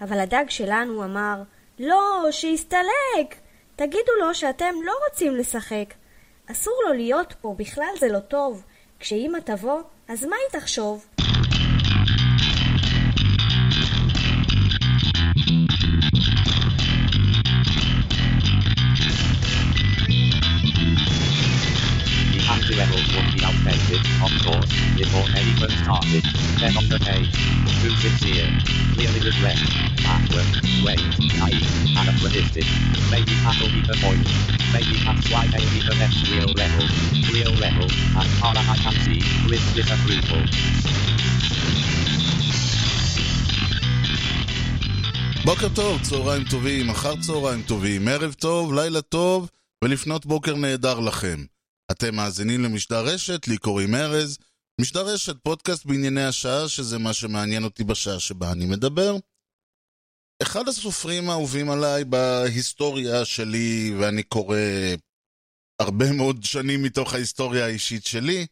אבל הדג שלנו אמר, לא, שיסתלק! תגידו לו שאתם לא רוצים לשחק. אסור לו להיות פה, בכלל זה לא טוב. כשאמא תבוא, אז מה היא תחשוב? Anyone started. Then on the page, too sincere, clearly regret, backward, wait, naive, anachronistic. Maybe that'll be the point. Maybe that's why they need the next real level. Real level, as far as I can see, with disapproval. בוקר טוב, צהריים טובים, אחר צהריים טובים, ערב טוב, לילה טוב, ולפנות בוקר נהדר לכם. אתם מאזינים למשדר רשת, לי קוראים ארז. משדר רשת, פודקאסט בענייני השעה, שזה מה שמעניין אותי בשעה שבה אני מדבר. אחד הסופרים האהובים עליי בהיסטוריה שלי, ואני קורא הרבה מאוד שנים מתוך ההיסטוריה האישית שלי,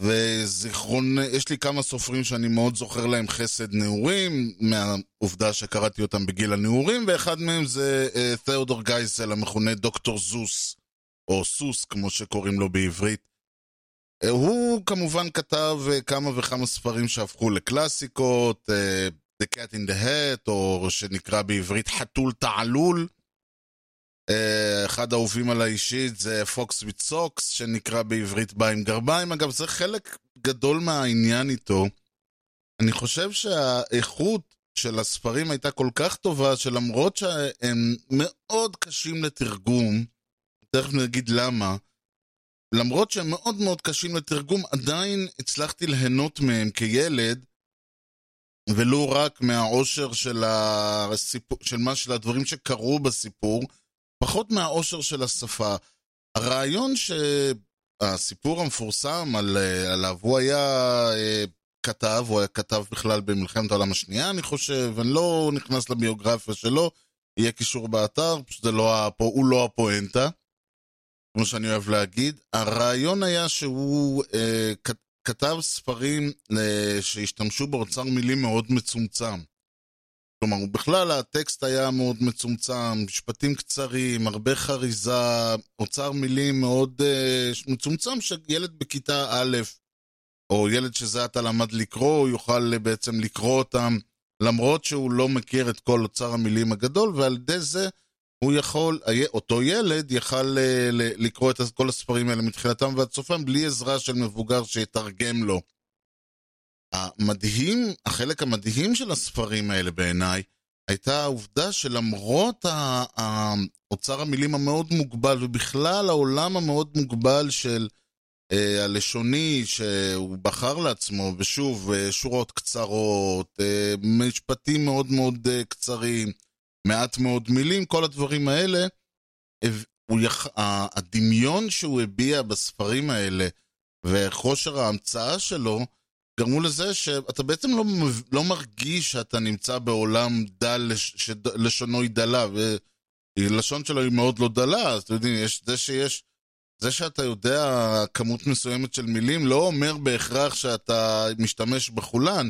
וזיכרון, יש לי כמה סופרים שאני מאוד זוכר להם חסד נעורים, מהעובדה שקראתי אותם בגיל הנעורים, ואחד מהם זה uh, תיאודור גייסל, המכונה דוקטור זוס, או סוס, כמו שקוראים לו בעברית. הוא כמובן כתב uh, כמה וכמה ספרים שהפכו לקלאסיקות, uh, The Cat in the Hat, או שנקרא בעברית חתול תעלול. Uh, אחד האהובים על האישית זה פוקס וויט סוקס, שנקרא בעברית בא עם גרביים. אגב, זה חלק גדול מהעניין איתו. אני חושב שהאיכות של הספרים הייתה כל כך טובה, שלמרות שהם מאוד קשים לתרגום, תכף נגיד למה, למרות שהם מאוד מאוד קשים לתרגום, עדיין הצלחתי ליהנות מהם כילד, ולו רק מהעושר של, הסיפור, של, מה, של הדברים שקרו בסיפור, פחות מהעושר של השפה. הרעיון שהסיפור המפורסם על, עליו, הוא היה כתב, הוא היה כתב בכלל במלחמת העולם השנייה, אני חושב, אני לא נכנס לביוגרפיה שלו, יהיה קישור באתר, זה לא, הוא לא הפואנטה, כמו שאני אוהב להגיד. הרעיון היה שהוא אה, כתב ספרים אה, שהשתמשו באוצר מילים מאוד מצומצם. כלומר, בכלל הטקסט היה מאוד מצומצם, משפטים קצרים, הרבה חריזה, אוצר מילים מאוד uh, מצומצם שילד בכיתה א', או ילד שזה עתה למד לקרוא, הוא יוכל בעצם לקרוא אותם, למרות שהוא לא מכיר את כל אוצר המילים הגדול, ועל ידי זה הוא יכול, אותו ילד יכל uh, לקרוא את כל הספרים האלה מתחילתם ועד סופם, בלי עזרה של מבוגר שיתרגם לו. המדהים, החלק המדהים של הספרים האלה בעיניי, הייתה העובדה שלמרות האוצר המילים המאוד מוגבל, ובכלל העולם המאוד מוגבל של אה, הלשוני שהוא בחר לעצמו, ושוב, אה, שורות קצרות, אה, משפטים מאוד מאוד אה, קצרים, מעט מאוד מילים, כל הדברים האלה, יח... הדמיון שהוא הביע בספרים האלה, וכושר ההמצאה שלו, גרמו לזה שאתה בעצם לא, לא מרגיש שאתה נמצא בעולם דל, שלשונו היא דלה, ולשון שלו היא מאוד לא דלה, אז אתם יודעים, יש, זה שיש, זה שאתה יודע כמות מסוימת של מילים לא אומר בהכרח שאתה משתמש בכולן,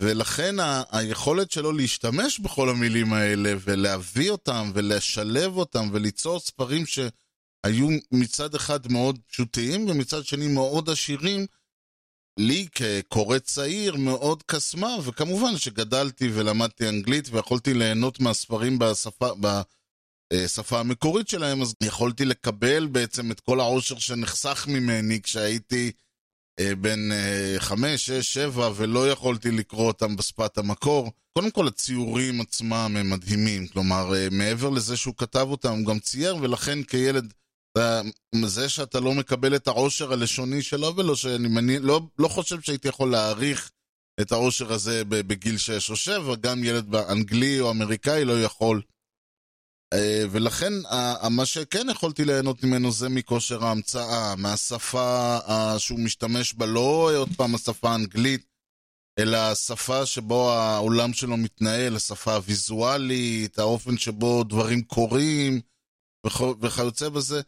ולכן היכולת שלו להשתמש בכל המילים האלה, ולהביא אותם, ולשלב אותם, וליצור ספרים שהיו מצד אחד מאוד פשוטים, ומצד שני מאוד עשירים, לי כקורא צעיר מאוד קסמה, וכמובן שגדלתי ולמדתי אנגלית ויכולתי ליהנות מהספרים בשפה, בשפה המקורית שלהם, אז יכולתי לקבל בעצם את כל העושר שנחסך ממני כשהייתי בן חמש, שש, שבע, ולא יכולתי לקרוא אותם בשפת המקור. קודם כל הציורים עצמם הם מדהימים, כלומר, מעבר לזה שהוא כתב אותם, הוא גם צייר, ולכן כילד... זה שאתה לא מקבל את העושר הלשוני שלו ולא שאני מניח, לא, לא חושב שהייתי יכול להעריך את העושר הזה בגיל 6 או 7, גם ילד באנגלי או אמריקאי לא יכול. ולכן מה שכן יכולתי ליהנות ממנו זה מכושר ההמצאה, מהשפה שהוא משתמש בה, לא עוד פעם השפה האנגלית, אלא השפה שבו העולם שלו מתנהל, השפה הוויזואלית, האופן שבו דברים קורים וכיוצא בזה.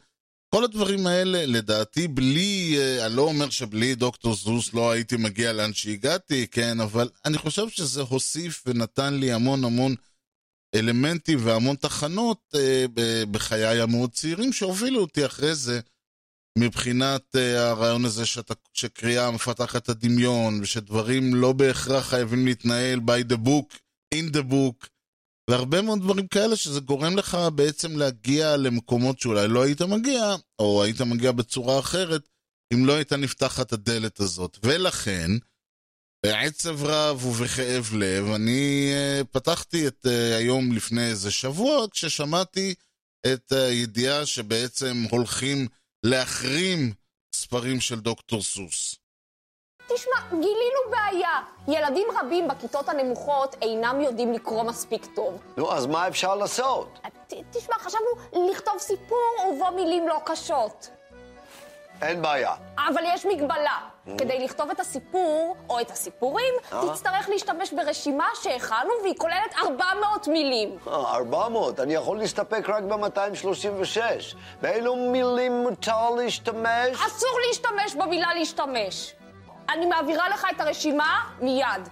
כל הדברים האלה, לדעתי, בלי, אה, אני לא אומר שבלי דוקטור זוס לא הייתי מגיע לאן שהגעתי, כן, אבל אני חושב שזה הוסיף ונתן לי המון המון אלמנטים והמון תחנות אה, בחיי המאוד צעירים שהובילו אותי אחרי זה מבחינת אה, הרעיון הזה שאתה, שקריאה מפתחת את הדמיון ושדברים לא בהכרח חייבים להתנהל by the book, in the book והרבה מאוד דברים כאלה שזה גורם לך בעצם להגיע למקומות שאולי לא היית מגיע או היית מגיע בצורה אחרת אם לא הייתה נפתחת הדלת הזאת. ולכן בעצב רב ובכאב לב, אני uh, פתחתי את uh, היום לפני איזה שבוע, כששמעתי את הידיעה שבעצם הולכים להחרים ספרים של דוקטור סוס. תשמע, גילינו בעיה. ילדים רבים בכיתות הנמוכות אינם יודעים לקרוא מספיק טוב. נו, אז מה אפשר לעשות? ת, תשמע, חשבנו לכתוב סיפור ובו מילים לא קשות. אין בעיה. אבל יש מגבלה. כדי לכתוב את הסיפור, או את הסיפורים, תצטרך להשתמש ברשימה שהכנו והיא כוללת 400 מילים. אה, 400, אני יכול להסתפק רק ב-236. באילו מילים מותר להשתמש? אסור להשתמש במילה להשתמש. אני מעבירה לך את הרשימה מיד.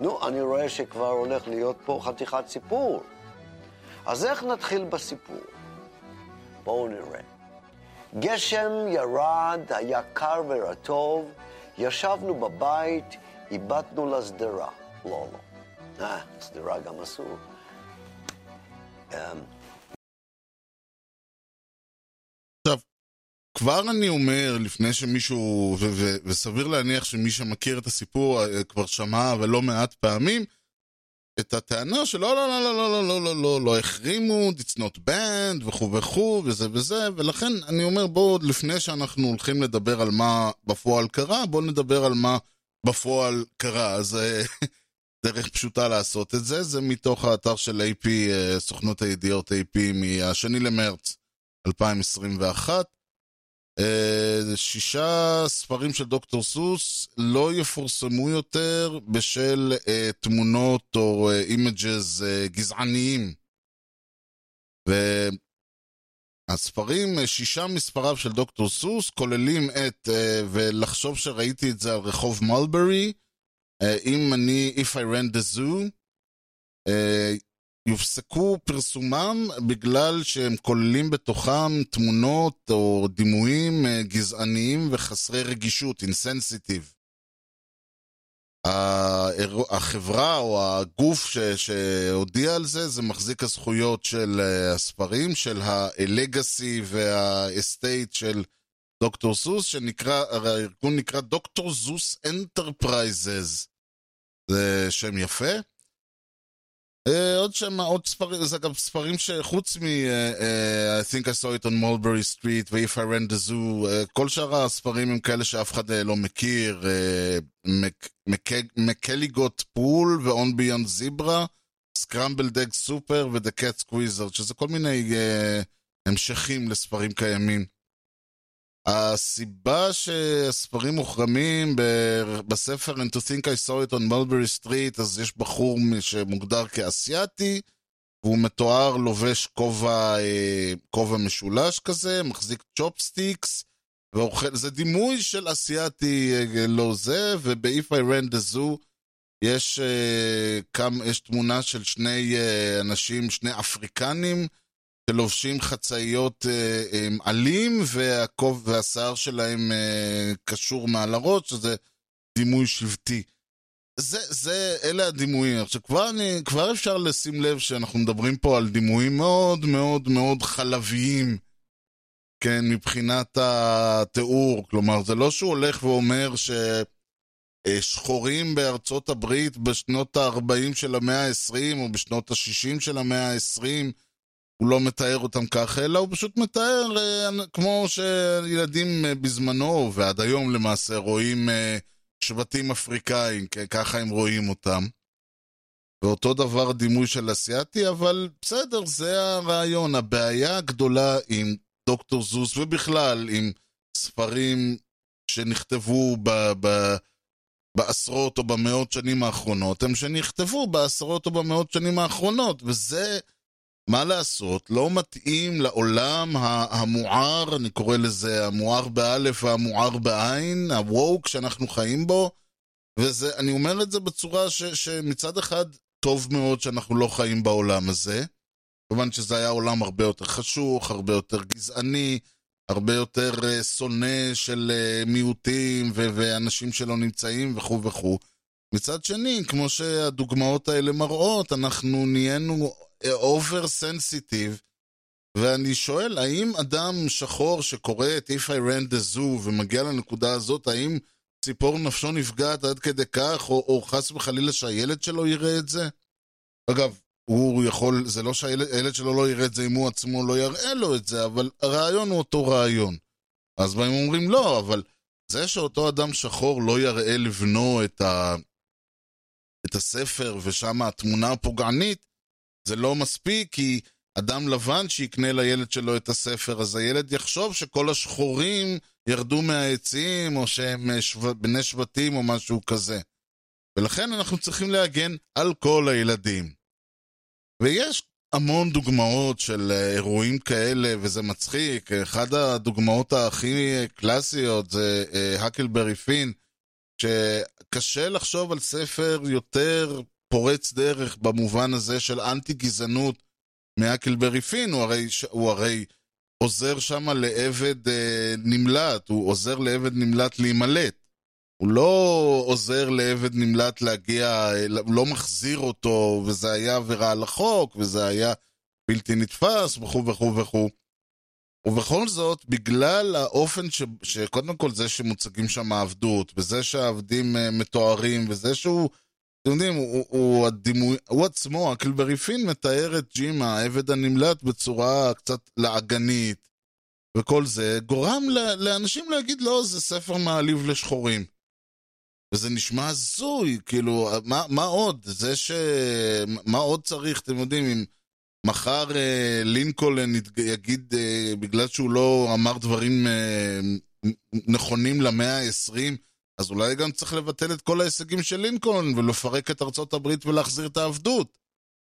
נו, אני רואה שכבר הולך להיות פה חתיכת סיפור. אז איך נתחיל בסיפור? בואו נראה. גשם ירד, היה קר ורטוב, ישבנו בבית, איבדנו לשדרה. לא, לא. אה, שדרה גם אסור. אמ, כבר אני אומר, לפני שמישהו, וסביר להניח שמי שמכיר את הסיפור אה, כבר שמע ולא מעט פעמים, את הטענה שלא, לא, לא, לא, לא, לא, לא, לא, לא, לא החרימו, it's not banned, וכו' וכו', וזה וזה, ולכן אני אומר, בואו, לפני שאנחנו הולכים לדבר על מה בפועל קרה, בואו נדבר על מה בפועל קרה. אז אה, דרך פשוטה לעשות את זה, זה מתוך האתר של AP, אה, סוכנות הידיעות AP, מהשני למרץ 2021. אה, שישה ספרים של דוקטור סוס לא יפורסמו יותר בשל אה, תמונות או images אה, גזעניים. והספרים, אה, שישה מספריו של דוקטור סוס, כוללים את, ולחשוב שראיתי את זה על רחוב מלברי, אם אני, If I ran the zoo, יופסקו פרסומם בגלל שהם כוללים בתוכם תמונות או דימויים אה, גזעניים וחסרי רגישות. האיר- החברה או הגוף ש, שהודיע על זה, זה מחזיק הזכויות של אה, הספרים, של הלגאסי והאסטייט של דוקטור סוס, שנקרא, הארגון נקרא דוקטור סוס Enterprises. זה שם יפה. אה, עוד שם, עוד ספרים, זה אגב ספרים שחוץ מ- אה, And to think I saw it on Mulberry Street ו-If I ran the zoo, אה, כל שאר הספרים הם כאלה שאף אחד אה, לא מכיר, מק- מק- McElligot's Pool ו-On Beyond Zebra, Scrambled Eggs Super ו- The Cat's Quizzer, שזה כל מיני אה, המשכים לספרים קיימים. הסיבה שהספרים מוחרמים בספר And to think I saw it on Mulberry Street, אז יש בחור שמוגדר כאסייתי, והוא מתואר לובש כובע, אה, משולש כזה, מחזיק צ'ופסטיקס, ואוכל, זה דימוי של אסייתי אה, לא זה, וב-If I ran the zoo יש, אה, כמה, יש תמונה של שני אה, אנשים, שני אפריקנים, שלובשים חצאיות אה, אה, עלים והכוב, והשיער שלהם אה, קשור מעל הראש, שזה דימוי שבטי. זה, זה, אלה הדימויים. עכשיו, כבר, אני, כבר אפשר לשים לב שאנחנו מדברים פה על דימויים מאוד מאוד מאוד חלביים, כן, מבחינת התיאור. כלומר, זה לא שהוא הולך ואומר ששחורים בארצות הברית בשנות ה-40 של המאה ה-20 או בשנות ה-60 של המאה ה-20, הוא לא מתאר אותם ככה, אלא הוא פשוט מתאר אה, כמו שילדים אה, בזמנו, ועד היום למעשה, רואים אה, שבטים אפריקאים, ככה הם רואים אותם. ואותו דבר דימוי של אסיאתי, אבל בסדר, זה הרעיון. הבעיה הגדולה עם דוקטור זוס, ובכלל עם ספרים שנכתבו ב... ב בעשרות או במאות שנים האחרונות, הם שנכתבו בעשרות או במאות שנים האחרונות, וזה מה לעשות, לא מתאים לעולם המואר, אני קורא לזה המואר באלף והמואר בעין, הווק שאנחנו חיים בו, ואני אומר את זה בצורה ש, שמצד אחד טוב מאוד שאנחנו לא חיים בעולם הזה, כמובן שזה היה עולם הרבה יותר חשוך, הרבה יותר גזעני, הרבה יותר uh, שונא של uh, מיעוטים ו- ואנשים שלא נמצאים וכו' וכו'. מצד שני, כמו שהדוגמאות האלה מראות, אנחנו נהיינו over sensitive, ואני שואל, האם אדם שחור שקורא את If I ran the zoo ומגיע לנקודה הזאת, האם ציפור נפשו נפגעת עד כדי כך, או, או חס וחלילה שהילד שלו יראה את זה? אגב, הוא יכול, זה לא שהילד שלו לא יראה את זה אם הוא עצמו לא יראה לו את זה, אבל הרעיון הוא אותו רעיון. אז באים אומרים לא, אבל זה שאותו אדם שחור לא יראה לבנו את, ה, את הספר ושם התמונה הפוגענית, זה לא מספיק, כי אדם לבן שיקנה לילד שלו את הספר, אז הילד יחשוב שכל השחורים ירדו מהעצים, או שהם שו... בני שבטים או משהו כזה. ולכן אנחנו צריכים להגן על כל הילדים. ויש המון דוגמאות של אירועים כאלה, וזה מצחיק. אחת הדוגמאות הכי קלאסיות זה הקלברי פין, שקשה לחשוב על ספר יותר פורץ דרך במובן הזה של אנטי גזענות מהקלברי פין, הוא הרי, הוא הרי עוזר שם לעבד אה, נמלט, הוא עוזר לעבד נמלט להימלט. הוא לא עוזר לעבד נמלט להגיע, הוא לא מחזיר אותו, וזה היה עבירה על החוק, וזה היה בלתי נתפס, וכו' וכו' וכו'. ובכל זאת, בגלל האופן ש... שקודם כל זה שמוצגים שם העבדות, וזה שהעבדים מתוארים, וזה שהוא אתם יודעים, הוא, הוא, הדימוי, הוא עצמו, הקלברי פין מתאר את ג'ימה, העבד הנמלט, בצורה קצת לעגנית, וכל זה גורם לאנשים להגיד, לא, זה ספר מעליב לשחורים. וזה נשמע הזוי, כאילו, מה, מה עוד? זה ש... מה עוד צריך, אתם יודעים, אם מחר אה, לינקולן יגיד, אה, בגלל שהוא לא אמר דברים אה, נכונים למאה ה-20, אז אולי גם צריך לבטל את כל ההישגים של לינקולן ולפרק את ארצות הברית ולהחזיר את העבדות.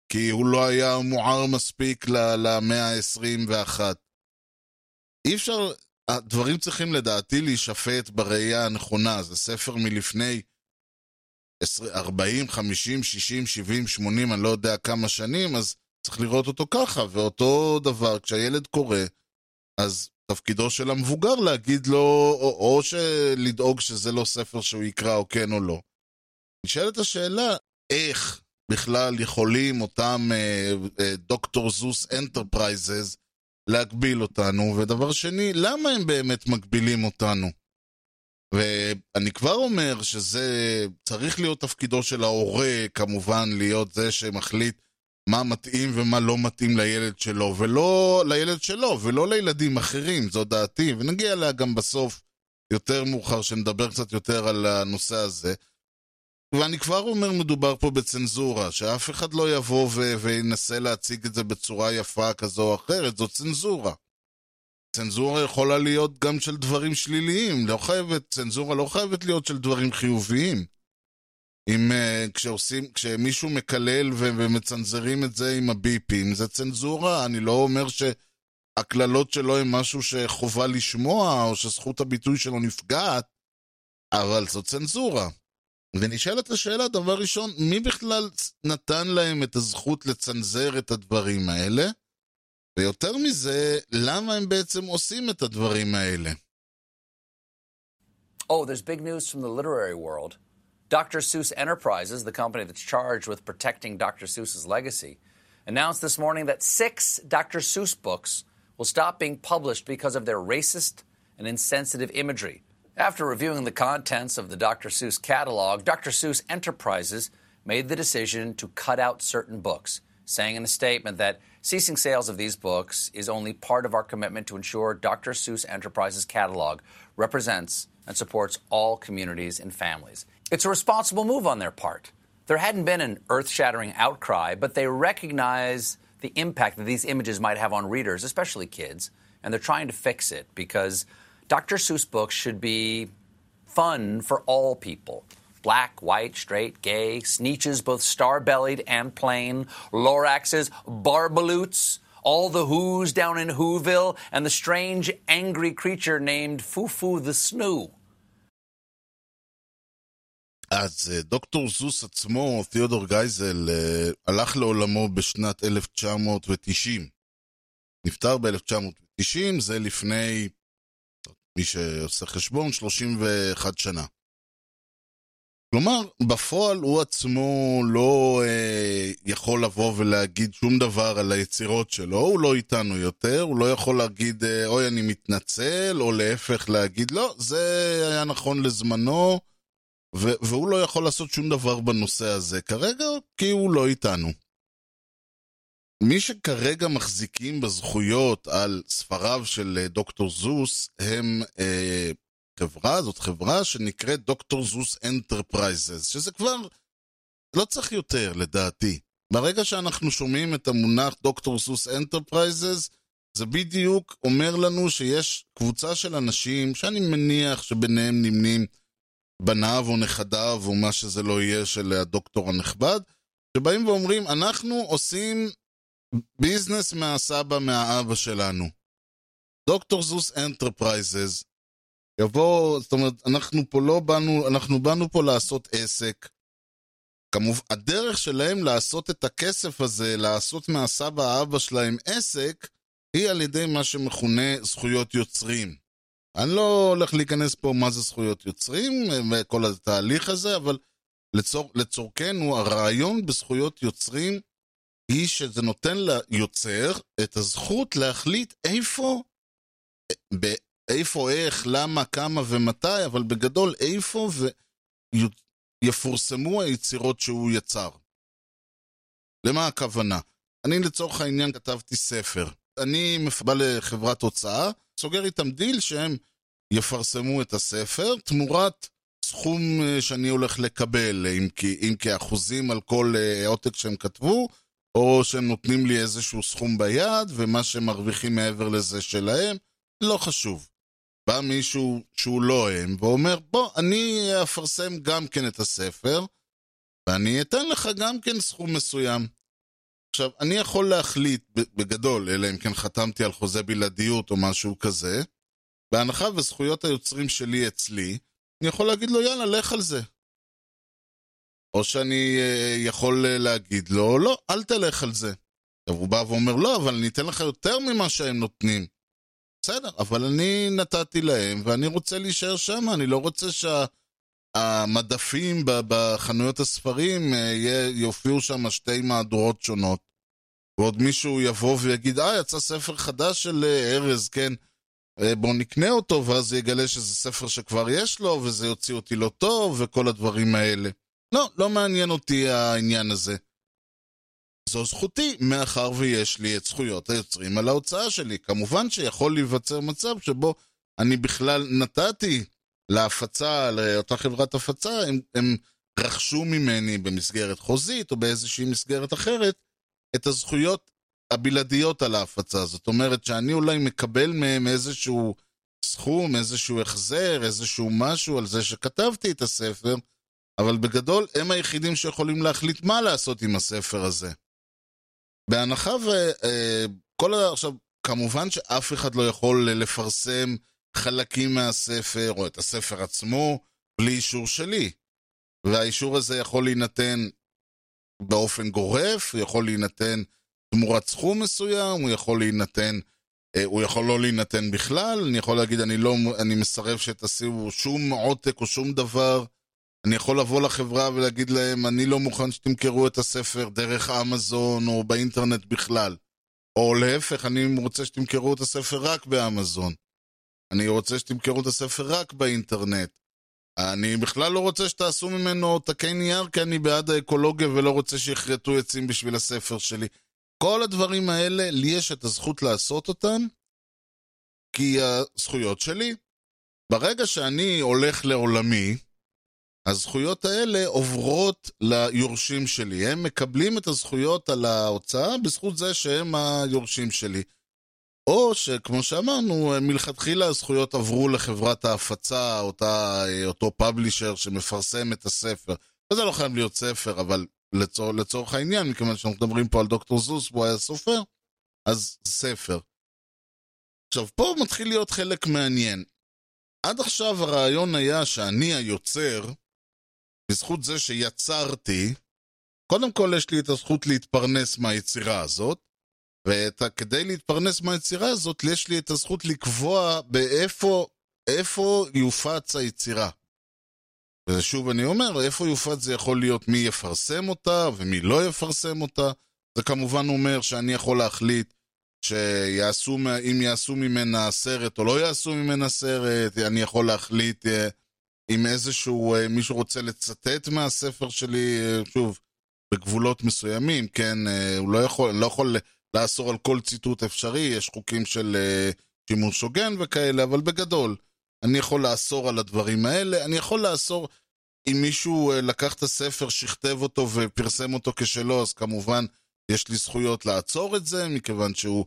כי הוא לא היה מואר מספיק למאה ה-21. אי אפשר, הדברים צריכים לדעתי להישפט בראייה הנכונה. זה ספר מלפני 40, 50, 60, 70, 80, אני לא יודע כמה שנים, אז צריך לראות אותו ככה. ואותו דבר, כשהילד קורא, אז תפקידו של המבוגר להגיד לו, או, או לדאוג שזה לא ספר שהוא יקרא, או כן או לא. נשאלת השאלה, איך בכלל יכולים אותם אה, אה, דוקטור זוס Enterprises להגביל אותנו, ודבר שני, למה הם באמת מגבילים אותנו? ואני כבר אומר שזה צריך להיות תפקידו של ההורה, כמובן, להיות זה שמחליט מה מתאים ומה לא מתאים לילד שלו, ולא לילד שלו, ולא לילדים אחרים, זו דעתי, ונגיע אליה גם בסוף, יותר מאוחר, שנדבר קצת יותר על הנושא הזה. ואני כבר אומר, מדובר פה בצנזורה, שאף אחד לא יבוא ו- וינסה להציג את זה בצורה יפה כזו או אחרת, זו צנזורה. צנזורה יכולה להיות גם של דברים שליליים, לא חייבת, צנזורה לא חייבת להיות של דברים חיוביים. אם uh, כשעושים, כשמישהו מקלל ו- ומצנזרים את זה עם הביפים, זה צנזורה, אני לא אומר שהקללות שלו הן משהו שחובה לשמוע, או שזכות הביטוי שלו נפגעת, אבל זו צנזורה. ונשאלת השאלה, דבר ראשון, מי בכלל נתן להם את הזכות לצנזר את הדברים האלה? ויותר מזה, למה הם בעצם עושים את הדברים האלה? Oh, there's big news from the literary world. Dr. Seuss Enterprises, the company that's charged with protecting Dr. Seuss's legacy, announced this morning that six Dr. Seuss books will stop being published because of their racist and insensitive imagery. After reviewing the contents of the Dr. Seuss catalog, Dr. Seuss Enterprises made the decision to cut out certain books, saying in a statement that ceasing sales of these books is only part of our commitment to ensure Dr. Seuss Enterprises catalog represents and supports all communities and families. It's a responsible move on their part. There hadn't been an earth shattering outcry, but they recognize the impact that these images might have on readers, especially kids, and they're trying to fix it because Dr. Seuss books should be fun for all people. black, white, straight, gay, Sneetches, both star bellied and plain, Loraxes, Barbaloots, all the Who's down in Whoville, and the strange, angry creature named Fufu the Snoo. אז אה, דוקטור זוס עצמו, תיאודור גייזל, אה, הלך לעולמו בשנת 1990. נפטר ב-1990, זה לפני, מי שעושה חשבון, 31 שנה. כלומר, בפועל הוא עצמו לא אה, יכול לבוא ולהגיד שום דבר על היצירות שלו, הוא לא איתנו יותר, הוא לא יכול להגיד, אה, אוי, אני מתנצל, או להפך להגיד, לא, זה היה נכון לזמנו, והוא לא יכול לעשות שום דבר בנושא הזה כרגע, כי הוא לא איתנו. מי שכרגע מחזיקים בזכויות על ספריו של אה, דוקטור זוס הם אה, חברה, זאת חברה שנקראת דוקטור זוס Enterprises, שזה כבר לא צריך יותר לדעתי. ברגע שאנחנו שומעים את המונח דוקטור זוס Enterprises, זה בדיוק אומר לנו שיש קבוצה של אנשים שאני מניח שביניהם נמנים בניו או נכדיו או מה שזה לא יהיה של הדוקטור הנכבד, שבאים ואומרים, אנחנו עושים business מהסבא, מהאבא שלנו. דוקטור זוס Enterprises, יבוא, זאת אומרת, אנחנו פה לא באנו, אנחנו באנו פה לעשות עסק. כמובן, הדרך שלהם לעשות את הכסף הזה, לעשות מהסבא האבא שלהם עסק, היא על ידי מה שמכונה זכויות יוצרים. אני לא הולך להיכנס פה מה זה זכויות יוצרים וכל התהליך הזה, אבל לצור, לצורכנו, הרעיון בזכויות יוצרים היא שזה נותן ליוצר את הזכות להחליט איפה, איפה, איך, למה, כמה ומתי, אבל בגדול איפה ויפורסמו היצירות שהוא יצר. למה הכוונה? אני לצורך העניין כתבתי ספר. אני בא לחברת הוצאה, סוגר איתם דיל שהם יפרסמו את הספר תמורת סכום שאני הולך לקבל, אם, כי, אם כאחוזים על כל עותק שהם כתבו, או שהם נותנים לי איזשהו סכום ביד, ומה שהם מרוויחים מעבר לזה שלהם, לא חשוב. בא מישהו שהוא לא הם, ואומר, בוא, אני אפרסם גם כן את הספר, ואני אתן לך גם כן סכום מסוים. עכשיו, אני יכול להחליט, בגדול, אלא אם כן חתמתי על חוזה בלעדיות או משהו כזה, בהנחה וזכויות היוצרים שלי אצלי, אני יכול להגיד לו, יאללה, לך על זה. או שאני uh, יכול uh, להגיד לו, לא, אל תלך על זה. עכשיו הוא בא ואומר, לא, אבל אני אתן לך יותר ממה שהם נותנים. בסדר, אבל אני נתתי להם, ואני רוצה להישאר שם, אני לא רוצה שהמדפים שה... בחנויות הספרים uh, יופיעו שם שתי מהדורות שונות. ועוד מישהו יבוא ויגיד, אה, יצא ספר חדש של ארז, כן, בואו נקנה אותו, ואז יגלה שזה ספר שכבר יש לו, וזה יוציא אותי לא טוב, וכל הדברים האלה. לא, לא מעניין אותי העניין הזה. זו זכותי, מאחר ויש לי את זכויות היוצרים על ההוצאה שלי. כמובן שיכול להיווצר מצב שבו אני בכלל נתתי להפצה, לאותה חברת הפצה, הם, הם רכשו ממני במסגרת חוזית או באיזושהי מסגרת אחרת את הזכויות הבלעדיות על ההפצה. זאת אומרת שאני אולי מקבל מהם איזשהו סכום, איזשהו החזר, איזשהו משהו על זה שכתבתי את הספר, אבל בגדול הם היחידים שיכולים להחליט מה לעשות עם הספר הזה. בהנחה וכל ה... עכשיו, כמובן שאף אחד לא יכול לפרסם חלקים מהספר או את הספר עצמו בלי אישור שלי. והאישור הזה יכול להינתן באופן גורף, הוא יכול להינתן תמורת סכום מסוים, הוא יכול להינתן, הוא יכול לא להינתן בכלל, אני יכול להגיד אני לא, אני מסרב שתשימו שום עותק או שום דבר. אני יכול לבוא לחברה ולהגיד להם, אני לא מוכן שתמכרו את הספר דרך אמזון או באינטרנט בכלל. או להפך, אני רוצה שתמכרו את הספר רק באמזון. אני רוצה שתמכרו את הספר רק באינטרנט. אני בכלל לא רוצה שתעשו ממנו עותקי נייר, כי אני בעד האקולוגיה ולא רוצה שיכרתו עצים בשביל הספר שלי. כל הדברים האלה, לי יש את הזכות לעשות אותם, כי הזכויות שלי. ברגע שאני הולך לעולמי, הזכויות האלה עוברות ליורשים שלי. הם מקבלים את הזכויות על ההוצאה בזכות זה שהם היורשים שלי. או שכמו שאמרנו, מלכתחילה הזכויות עברו לחברת ההפצה, אותה, אותו פאבלישר שמפרסם את הספר. וזה לא חייב להיות ספר, אבל לצור, לצורך העניין, מכיוון שאנחנו מדברים פה על דוקטור זוס והוא היה סופר, אז ספר. עכשיו, פה מתחיל להיות חלק מעניין. עד עכשיו הרעיון היה שאני היוצר, בזכות זה שיצרתי, קודם כל יש לי את הזכות להתפרנס מהיצירה הזאת, וכדי להתפרנס מהיצירה הזאת, יש לי את הזכות לקבוע באיפה איפה יופץ היצירה. ושוב אני אומר, איפה יופץ זה יכול להיות מי יפרסם אותה ומי לא יפרסם אותה. זה כמובן אומר שאני יכול להחליט שיעשו, אם יעשו ממנה סרט או לא יעשו ממנה סרט, אני יכול להחליט אה, אם איזשהו, אה, מישהו רוצה לצטט מהספר שלי, אה, שוב, בגבולות מסוימים, כן, הוא לא יכול, לא יכול לאסור על כל ציטוט אפשרי, יש חוקים של שימוש הוגן וכאלה, אבל בגדול, אני יכול לאסור על הדברים האלה, אני יכול לאסור, אם מישהו לקח את הספר, שכתב אותו ופרסם אותו כשלו, אז כמובן יש לי זכויות לעצור את זה, מכיוון שהוא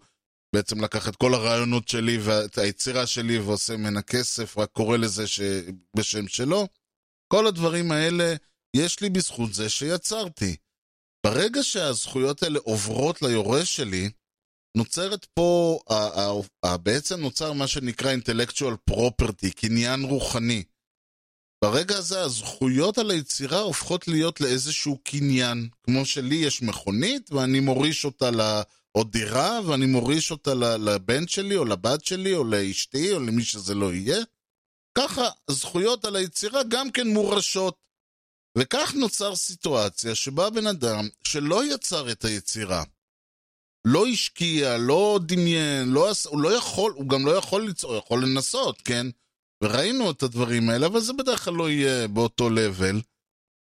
בעצם לקח את כל הרעיונות שלי ואת היצירה שלי ועושה ממנה כסף, רק קורא לזה ש... בשם שלו. כל הדברים האלה, יש לי בזכות זה שיצרתי. ברגע שהזכויות האלה עוברות ליורש שלי, נוצרת פה, בעצם נוצר מה שנקרא intellectual property, קניין רוחני. ברגע הזה הזכויות על היצירה הופכות להיות לאיזשהו קניין. כמו שלי יש מכונית ואני מוריש אותה לעוד דירה ואני מוריש אותה לבן שלי או לבת שלי או לאשתי או למי שזה לא יהיה. ככה הזכויות על היצירה גם כן מורשות. וכך נוצר סיטואציה שבה בן אדם שלא יצר את היצירה, לא השקיע, לא דמיין, לא, הוא לא יכול, הוא גם לא יכול ליצור, הוא יכול לנסות, כן? וראינו את הדברים האלה, אבל זה בדרך כלל לא יהיה באותו לבל,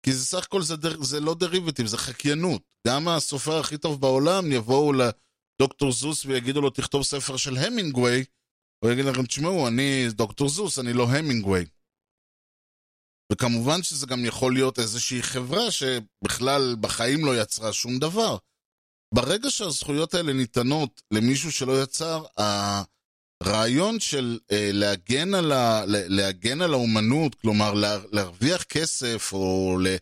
כי זה סך הכל זה, דר, זה לא דריבטיב, זה חקיינות. גם הסופר הכי טוב בעולם יבואו לדוקטור זוס ויגידו לו, תכתוב ספר של המינגווי, הוא יגיד לכם, תשמעו, אני דוקטור זוס, אני לא המינגווי. וכמובן שזה גם יכול להיות איזושהי חברה שבכלל בחיים לא יצרה שום דבר. ברגע שהזכויות האלה ניתנות למישהו שלא יצר, הרעיון של אה, להגן, על ה, להגן על האומנות, כלומר לה, להרוויח כסף או לה,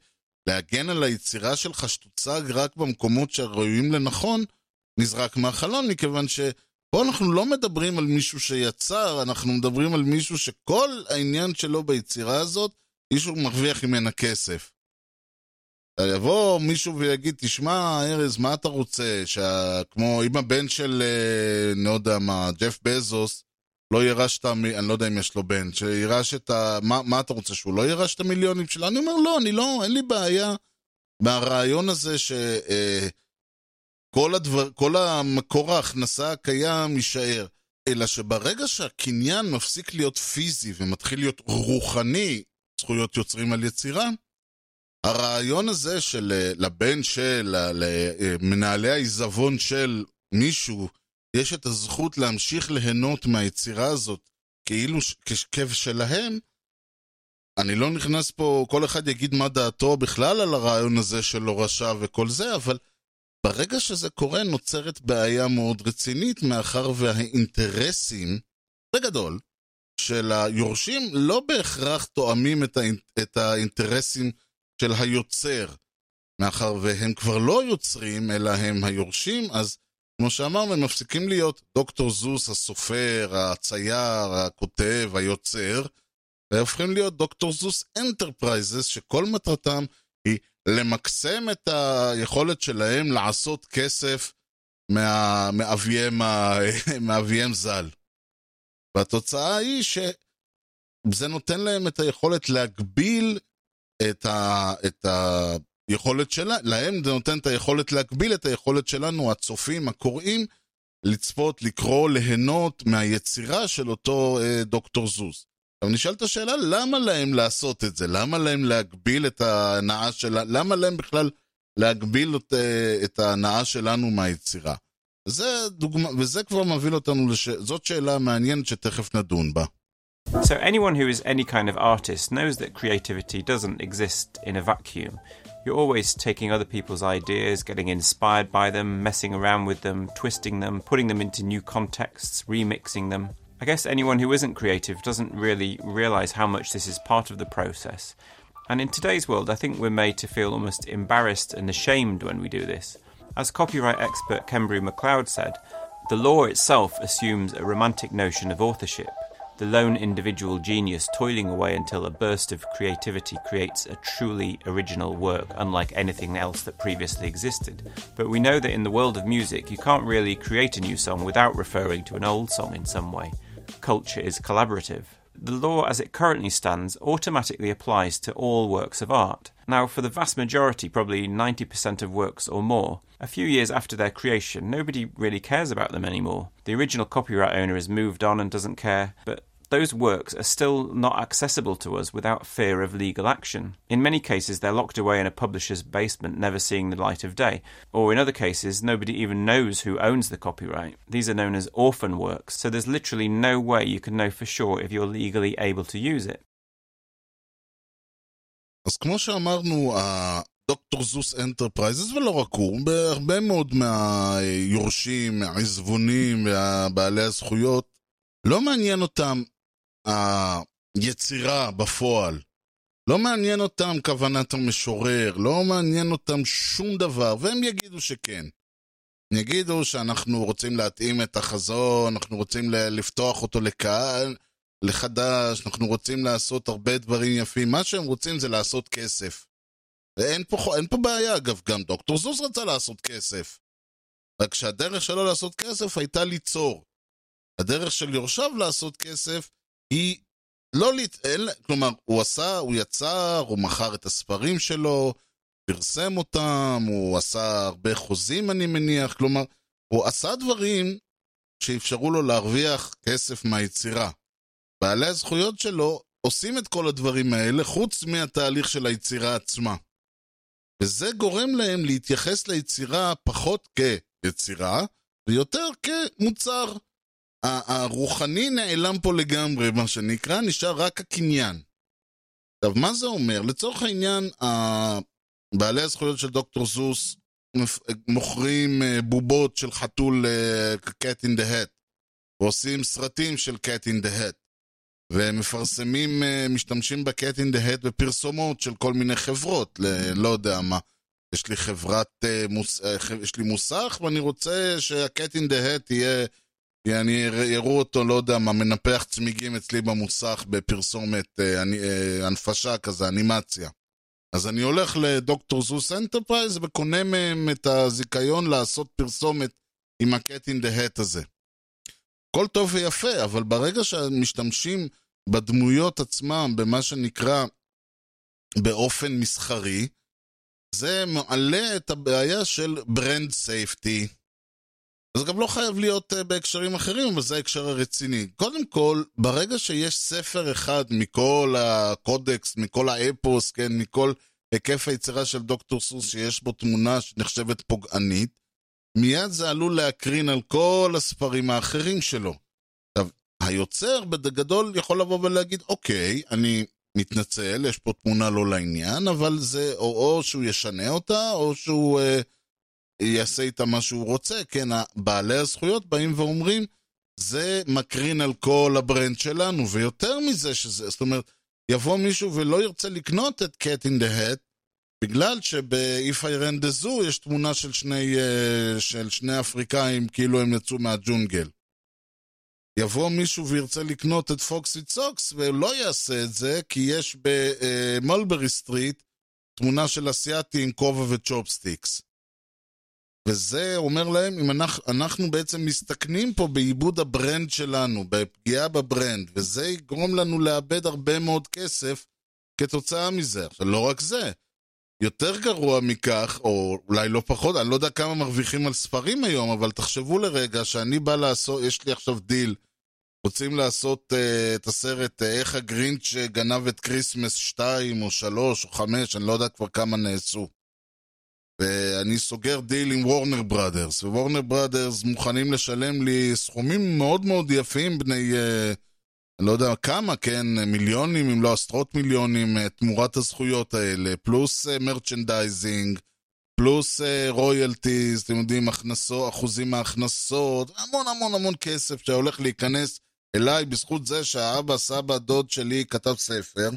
להגן על היצירה שלך שתוצג רק במקומות שראויים לנכון, נזרק מהחלון, מכיוון שפה אנחנו לא מדברים על מישהו שיצר, אנחנו מדברים על מישהו שכל העניין שלו ביצירה הזאת, מישהו מרוויח ממנה כסף. יבוא מישהו ויגיד, תשמע, ארז, מה אתה רוצה? שה... כמו אם הבן של, אה, אני לא יודע מה, ג'ף בזוס, לא יירש את ה... אני לא יודע אם יש לו בן, שירש את ה... מה, מה אתה רוצה, שהוא לא יירש את המיליונים שלו? אני אומר, לא, אני לא, אין לי בעיה מהרעיון הזה ש... אה, כל, הדבר, כל המקור ההכנסה הקיים יישאר. אלא שברגע שהקניין מפסיק להיות פיזי ומתחיל להיות רוחני, זכויות יוצרים על יצירה, הרעיון הזה של אה, לבן של, למנהלי העיזבון של מישהו, יש את הזכות להמשיך ליהנות מהיצירה הזאת כאילו כשכב שלהם, אני לא נכנס פה, כל אחד יגיד מה דעתו בכלל על הרעיון הזה של הורשה וכל זה, אבל ברגע שזה קורה נוצרת בעיה מאוד רצינית, מאחר והאינטרסים, בגדול, של היורשים לא בהכרח תואמים את, האינ... את האינטרסים של היוצר. מאחר והם כבר לא יוצרים, אלא הם היורשים, אז כמו שאמרנו, הם מפסיקים להיות דוקטור זוס, הסופר, הצייר, הכותב, היוצר, והם הופכים להיות דוקטור זוס Enterprises, שכל מטרתם היא למקסם את היכולת שלהם לעשות כסף מה... מאביהם, ה... מאביהם ז"ל. והתוצאה היא שזה נותן להם את היכולת להגביל את, ה, את היכולת שלה, להם זה נותן את היכולת להגביל את היכולת שלנו, הצופים, הקוראים, לצפות, לקרוא, ליהנות מהיצירה של אותו אה, דוקטור זוס. עכשיו נשאלת השאלה, למה להם לעשות את זה? למה להם להגביל את ההנאה שלה? למה להם בכלל להגביל את, אה, את ההנאה שלנו מהיצירה? זה דוגמה, וזה כבר מוביל אותנו, לש... זאת שאלה מעניינת שתכף נדון בה. So, anyone who is any kind of artist knows that creativity doesn't exist in a vacuum. You're always taking other people's ideas, getting inspired by them, messing around with them, twisting them, putting them into new contexts, remixing them. I guess anyone who isn't creative doesn't really realize how much this is part of the process. And in today's world, I think we're made to feel almost embarrassed and ashamed when we do this. As copyright expert Kembry MacLeod said, the law itself assumes a romantic notion of authorship, the lone individual genius toiling away until a burst of creativity creates a truly original work, unlike anything else that previously existed. But we know that in the world of music, you can't really create a new song without referring to an old song in some way. Culture is collaborative. The law as it currently stands automatically applies to all works of art. Now, for the vast majority, probably 90% of works or more, a few years after their creation, nobody really cares about them anymore. The original copyright owner has moved on and doesn't care, but those works are still not accessible to us without fear of legal action. In many cases, they're locked away in a publisher's basement, never seeing the light of day. Or in other cases, nobody even knows who owns the copyright. These are known as orphan works, so there's literally no way you can know for sure if you're legally able to use it. אז כמו שאמרנו, דוקטור זוס אנטרפרייזס, ולא רק הוא, בהרבה מאוד מהיורשים, מהעזבונים, ובעלי הזכויות, לא מעניין אותם היצירה בפועל. לא מעניין אותם כוונת המשורר, לא מעניין אותם שום דבר, והם יגידו שכן. הם יגידו שאנחנו רוצים להתאים את החזון, אנחנו רוצים לפתוח אותו לקהל, לחדש, אנחנו רוצים לעשות הרבה דברים יפים. מה שהם רוצים זה לעשות כסף. ואין פה, אין פה בעיה, אגב, גם דוקטור זוס רצה לעשות כסף. רק שהדרך שלו לעשות כסף הייתה ליצור. הדרך של יורשיו לעשות כסף היא לא להתאל, כלומר, הוא עשה, הוא יצר, הוא מכר את הספרים שלו, פרסם אותם, הוא עשה הרבה חוזים, אני מניח, כלומר, הוא עשה דברים שאפשרו לו להרוויח כסף מהיצירה. בעלי הזכויות שלו עושים את כל הדברים האלה חוץ מהתהליך של היצירה עצמה. וזה גורם להם להתייחס ליצירה פחות כיצירה, ויותר כמוצר. הרוחני נעלם פה לגמרי, מה שנקרא, נשאר רק הקניין. עכשיו, מה זה אומר? לצורך העניין, בעלי הזכויות של דוקטור זוס מוכרים בובות של חתול cat in the hat, ועושים סרטים של cat in the hat, ומפרסמים, משתמשים ב-cat in the hat בפרסומות של כל מיני חברות, ל- לא יודע מה. יש לי חברת, יש לי מוסך, ואני רוצה שה-cat in the hat תהיה... אני יראו אותו, לא יודע מה, מנפח צמיגים אצלי במוסך בפרסומת אני, הנפשה כזה, אנימציה. אז אני הולך לדוקטור זוס Enterprise וקונה מהם את הזיכיון לעשות פרסומת עם ה-Cat in the Hat הזה. הכל טוב ויפה, אבל ברגע שמשתמשים בדמויות עצמם, במה שנקרא באופן מסחרי, זה מעלה את הבעיה של brand safety. זה גם לא חייב להיות אה, בהקשרים אחרים, אבל זה ההקשר הרציני. קודם כל, ברגע שיש ספר אחד מכל הקודקס, מכל האפוס, כן, מכל היקף היצירה של דוקטור סוס שיש בו תמונה שנחשבת פוגענית, מיד זה עלול להקרין על כל הספרים האחרים שלו. עכשיו, היוצר בגדול יכול לבוא ולהגיד, אוקיי, אני מתנצל, יש פה תמונה לא לעניין, אבל זה, או, או שהוא ישנה אותה, או שהוא... אה, יעשה איתה מה שהוא רוצה, כן, בעלי הזכויות באים ואומרים, זה מקרין על כל ה brand שלנו, ויותר מזה שזה, זאת אומרת, יבוא מישהו ולא ירצה לקנות את Cat in the Hat, בגלל שב-If I ran the zoo יש תמונה של שני, של שני אפריקאים כאילו הם יצאו מהג'ונגל. יבוא מישהו וירצה לקנות את Fox in Socks ולא יעשה את זה, כי יש ב-Mulberry Street תמונה של אסיאתי עם כובע ו-chopsticks. וזה אומר להם, אם אנחנו, אנחנו בעצם מסתכנים פה באיבוד ה-brand שלנו, בפגיעה ב-brand, וזה יגרום לנו לאבד הרבה מאוד כסף כתוצאה מזה. עכשיו, לא רק זה, יותר גרוע מכך, או אולי לא פחות, אני לא יודע כמה מרוויחים על ספרים היום, אבל תחשבו לרגע שאני בא לעשות, יש לי עכשיו דיל, רוצים לעשות uh, את הסרט uh, איך הגרינץ' גנב את כריסמס 2 או 3 או 5, אני לא יודע כבר כמה כן עשו. ואני סוגר דיל עם וורנר בראדרס, ווורנר בראדרס מוכנים לשלם לי סכומים מאוד מאוד יפים, בני uh, אני לא יודע כמה, כן, מיליונים, אם לא עשרות מיליונים, אה, תמורת הזכויות האלה, פלוס merchandising, פלוס royalties, אתם יודעים, הכנסות, אחוזים מההכנסות, המון המון המון כסף שהולך להיכנס אליי בזכות זה שהאבא, סבא, דוד שלי כתב ספר.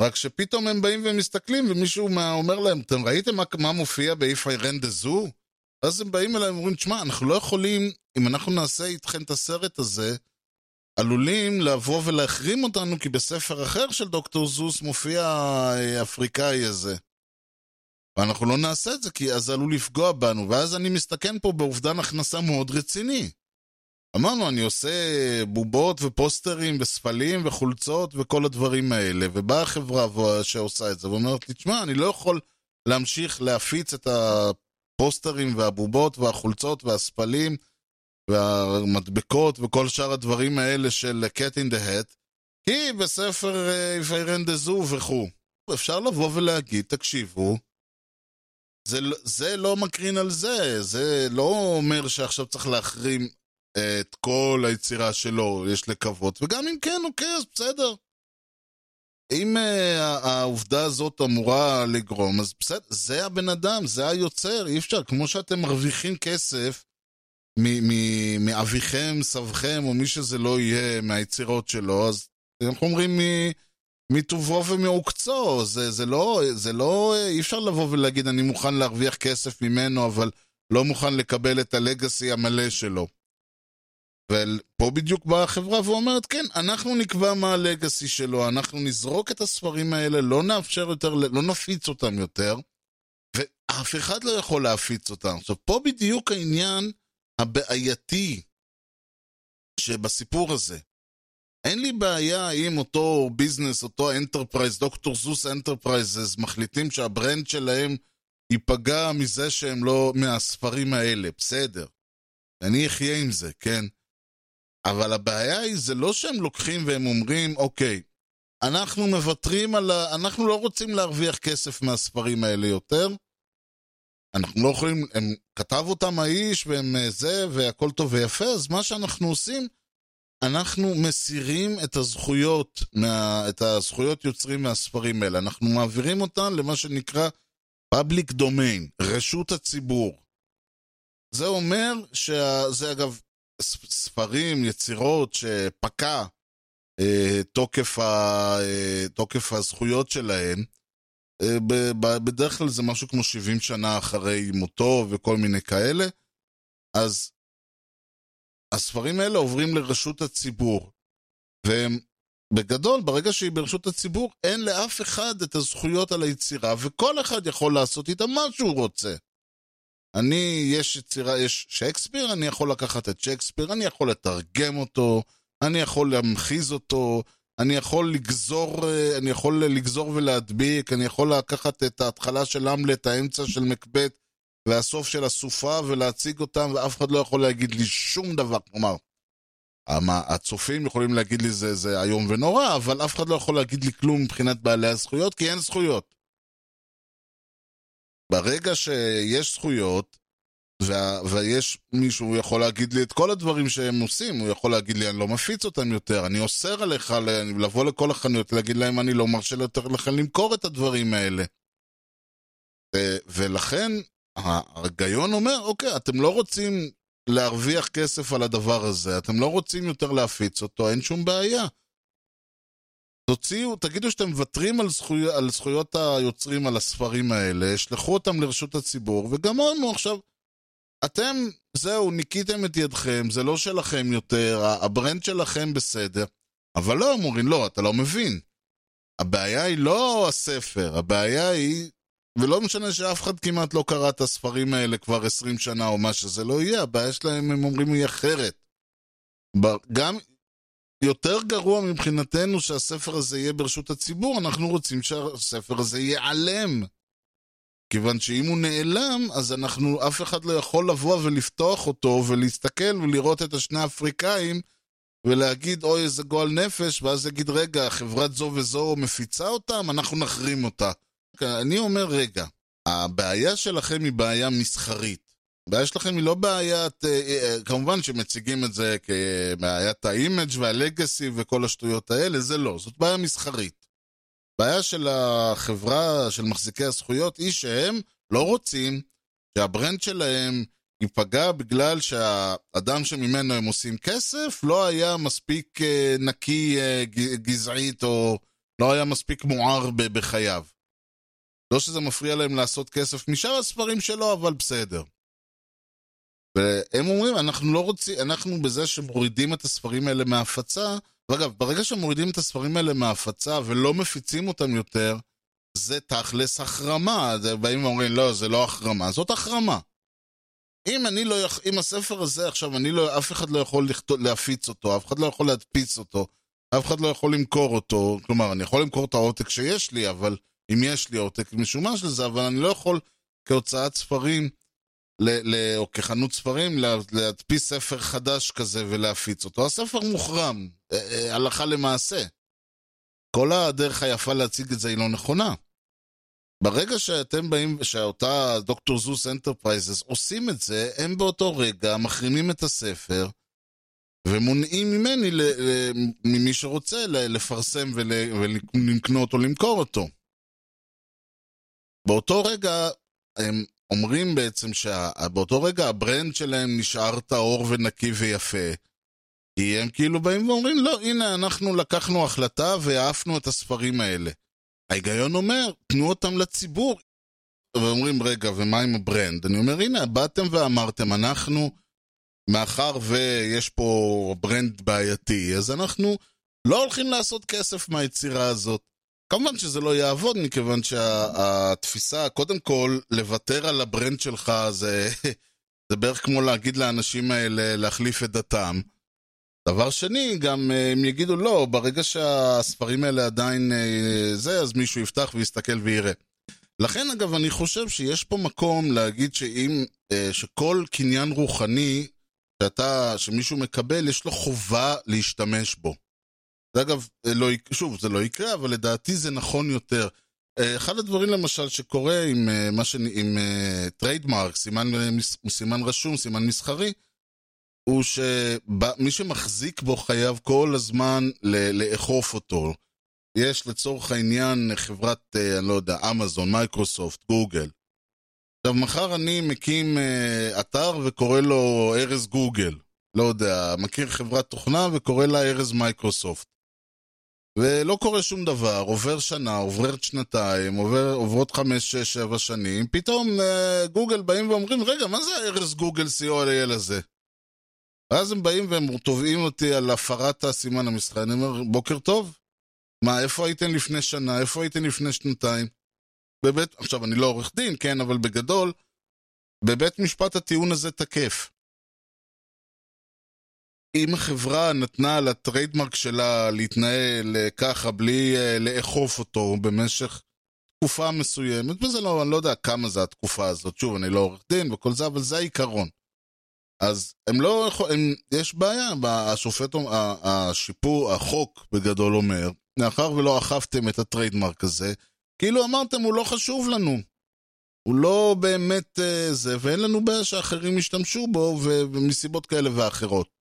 רק שפתאום הם באים ומסתכלים, ומישהו אומר להם, אתם ראיתם מה, מה מופיע ב-If I ran the zoo? ואז הם באים אליי ואומרים, תשמע, אנחנו לא יכולים, אם אנחנו נעשה איתכם את הסרט הזה, עלולים לבוא ולהחרים אותנו, כי בספר אחר של דוקטור זוס מופיע האפריקאי הזה. ואנחנו לא נעשה את זה, כי אז זה עלול לפגוע בנו, ואז אני מסתכן פה באובדן הכנסה מאוד רציני. אמרנו, אני עושה בובות ופוסטרים וספלים וחולצות וכל הדברים האלה, ובאה החברה שעושה את זה ואומרת לי, תשמע, אני לא יכול להמשיך להפיץ את הפוסטרים והבובות והחולצות והספלים והמדבקות וכל שאר הדברים האלה של Cat in the Hat, כי בספר If I ran the zoo וכו'. אפשר לבוא ולהגיד, תקשיבו, זה, זה לא מקרין על זה, זה לא אומר שעכשיו צריך להחרים את כל היצירה שלו, יש לקוות, וגם אם כן, אוקיי, אז בסדר. אם uh, העובדה הזאת אמורה לגרום, אז בסדר, זה הבן אדם, זה היוצר, אי אפשר, כמו שאתם מרוויחים כסף מאביכם, סבכם, או מי שזה לא יהיה, מהיצירות שלו, אז אנחנו אומרים מטובו ומעוקצו, זה, זה לא, זה לא, אי אפשר לבוא ולהגיד אני מוכן להרוויח כסף ממנו, אבל לא מוכן לקבל את הלגאסי המלא שלו. ופה בדיוק באה החברה ואומרת, כן, אנחנו נקבע מה הלגאסי שלו, אנחנו נזרוק את הספרים האלה, לא נאפשר יותר, לא נפיץ אותם יותר, ואף אחד לא יכול להפיץ אותם. עכשיו, פה בדיוק העניין הבעייתי שבסיפור הזה. אין לי בעיה אם אותו business, אותו enterprise, Dr. Seuss Enterprises, מחליטים שה-brand שלהם ייפגע מזה שהם לא, מהספרים האלה, בסדר. אני אחיה עם זה, כן? אבל הבעיה היא, זה לא שהם לוקחים והם אומרים, אוקיי, אנחנו מוותרים על ה... אנחנו לא רוצים להרוויח כסף מהספרים האלה יותר. אנחנו לא יכולים, הם כתב אותם האיש והם אה, זה, והכל טוב ויפה, אז מה שאנחנו עושים, אנחנו מסירים את הזכויות, מה, את הזכויות יוצרים מהספרים האלה. אנחנו מעבירים אותן למה שנקרא public domain, רשות הציבור. זה אומר שזה אגב ספרים, יצירות שפקע אה, תוקף, ה, אה, תוקף הזכויות שלהם, אה, בדרך כלל זה משהו כמו 70 שנה אחרי מותו וכל מיני כאלה, אז הספרים האלה עוברים לרשות הציבור, והם בגדול, ברגע שהיא ברשות הציבור, אין לאף אחד את הזכויות על היצירה, וכל אחד יכול לעשות איתה מה שהוא רוצה. אני, יש יצירה, יש שייקספיר, אני יכול לקחת את שייקספיר, אני יכול לתרגם אותו, אני יכול להמחיז אותו, אני יכול לגזור, אני יכול לגזור ולהדביק, אני יכול לקחת את ההתחלה של המלט, האמצע של מקבט והסוף של הסופה ולהציג אותם, ואף אחד לא יכול להגיד לי שום דבר. כלומר, הצופים יכולים להגיד לי זה איום ונורא, אבל אף אחד לא יכול להגיד לי כלום מבחינת בעלי הזכויות, כי אין זכויות. ברגע שיש זכויות, וה, ויש מישהו יכול להגיד לי את כל הדברים שהם עושים, הוא יכול להגיד לי, אני לא מפיץ אותם יותר, אני אוסר עליך לבוא לכל החנויות, להגיד להם, אני לא מרשה יותר לכם למכור את הדברים האלה. ולכן, ההיגיון אומר, אוקיי, אתם לא רוצים להרוויח כסף על הדבר הזה, אתם לא רוצים יותר להפיץ אותו, אין שום בעיה. תוציאו, תגידו שאתם מוותרים על, זכוי, על זכויות היוצרים על הספרים האלה, שלחו אותם לרשות הציבור, וגמרנו עכשיו. אתם, זהו, ניקיתם את ידכם, זה לא שלכם יותר, הברנד שלכם בסדר. אבל לא, אמורים, לא, אתה לא מבין. הבעיה היא לא הספר, הבעיה היא, ולא משנה שאף אחד כמעט לא קרא את הספרים האלה כבר עשרים שנה או מה שזה לא יהיה, הבעיה שלהם, הם אומרים, היא אחרת. גם יותר גרוע מבחינתנו שהספר הזה יהיה ברשות הציבור, אנחנו רוצים שהספר הזה ייעלם. כיוון שאם הוא נעלם, אז אנחנו, אף אחד לא יכול לבוא ולפתוח אותו ולהסתכל ולראות את השני האפריקאים ולהגיד, אוי, איזה גועל נפש, ואז יגיד, רגע, חברת זו וזו מפיצה אותם, אנחנו נחרים אותה. אני אומר, רגע, הבעיה שלכם היא בעיה מסחרית. הבעיה שלכם היא לא בעיית, אה, אה, כמובן שמציגים את זה כבעיית ה-image וה-legacy וכל השטויות האלה, זה לא, זאת בעיה מסחרית. בעיה של החברה, של מחזיקי הזכויות, היא שהם לא רוצים שה-brand שלהם ייפגע בגלל שהאדם שממנו הם עושים כסף לא היה מספיק אה, נקי אה, גזעית או לא היה מספיק מואר בחייו. לא שזה מפריע להם לעשות כסף משאר הספרים שלו, אבל בסדר. והם אומרים, אנחנו לא רוצים, אנחנו בזה שמורידים את הספרים האלה מההפצה, ואגב, ברגע שמורידים את הספרים האלה מההפצה ולא מפיצים אותם יותר, זה תכלס החרמה. באים ואומרים, לא, זה לא החרמה, זאת החרמה. אם אני לא. אם הספר הזה עכשיו, אני לא, אף אחד לא יכול לכתוב, להפיץ אותו, אף אחד לא יכול להדפיס אותו, אף אחד לא יכול למכור אותו, כלומר, אני יכול למכור את העותק שיש לי, אבל אם יש לי עותק משומש לזה, אבל אני לא יכול כהוצאת ספרים, ל, ל, או כחנות ספרים, לה, להדפיס ספר חדש כזה ולהפיץ אותו. הספר מוחרם, אה, אה, הלכה למעשה. כל הדרך היפה להציג את זה היא לא נכונה. ברגע שאתם באים, שאותה Dr. Seuss Enterprises עושים את זה, הם באותו רגע מחרימים את הספר ומונעים ממני, ממי שרוצה, לפרסם ול, ולקנות או למכור אותו. באותו רגע הם אומרים בעצם שבאותו רגע ה-brand שלהם נשאר טהור ונקי ויפה. כי הם כאילו באים ואומרים, לא, הנה, אנחנו לקחנו החלטה והעפנו את הספרים האלה. ההיגיון אומר, תנו אותם לציבור. ואומרים, רגע, ומה עם ה-brand? אני אומר, הנה, באתם ואמרתם, אנחנו, מאחר ויש פה brand בעייתי, אז אנחנו לא הולכים לעשות כסף מהיצירה הזאת. כמובן שזה לא יעבוד, מכיוון שהתפיסה, קודם כל, לוותר על ה-brand שלך זה, זה בערך כמו להגיד לאנשים האלה להחליף את דתם. דבר שני, גם אה, הם יגידו לא, ברגע שהספרים האלה עדיין אה, זה, אז מישהו יפתח ויסתכל ויראה. לכן, אגב, אני חושב שיש פה מקום להגיד שאם, אה, שכל קניין רוחני שאתה, שמישהו מקבל, יש לו חובה להשתמש בו. זה אגב, לא, שוב, זה לא יקרה, אבל לדעתי זה נכון יותר. אחד הדברים למשל שקורה עם, מה ש... עם trademark, סימן, סימן רשום, סימן מסחרי, הוא שמי שמחזיק בו חייב כל הזמן לאכוף אותו. יש לצורך העניין חברת, אני לא יודע, אמזון, מייקרוסופט, גוגל. עכשיו, מחר אני מקים אתר וקורא לו ארז גוגל. לא יודע, מקים חברת תוכנה וקורא לה ארז מייקרוסופט. ולא קורה שום דבר, עובר שנה, עוברת שנתיים, עובר, עוברות חמש, שש, שבע שנים, פתאום גוגל באים ואומרים, רגע, מה זה הארז גוגל co.il הזה? ואז הם באים והם תובעים אותי על הפרת הסימן המסחרי, אני אומר, בוקר טוב. מה, איפה הייתם לפני שנה? איפה הייתם לפני שנתיים? בבית, עכשיו, אני לא עורך דין, כן, אבל בגדול, בבית משפט הטיעון הזה תקף. אם החברה נתנה על הטריידמרק שלה להתנהל ככה בלי uh, לאכוף אותו במשך תקופה מסוימת, וזה לא, אני לא יודע כמה זה התקופה הזאת, שוב, אני לא עורך דין וכל זה, אבל זה העיקרון. אז הם לא יכולים, יש בעיה, השופט, השיפור, החוק בגדול אומר, מאחר ולא אכפתם את הטריידמרק הזה, כאילו אמרתם, הוא לא חשוב לנו. הוא לא באמת uh, זה, ואין לנו בעיה שאחרים ישתמשו בו, ומסיבות כאלה ואחרות.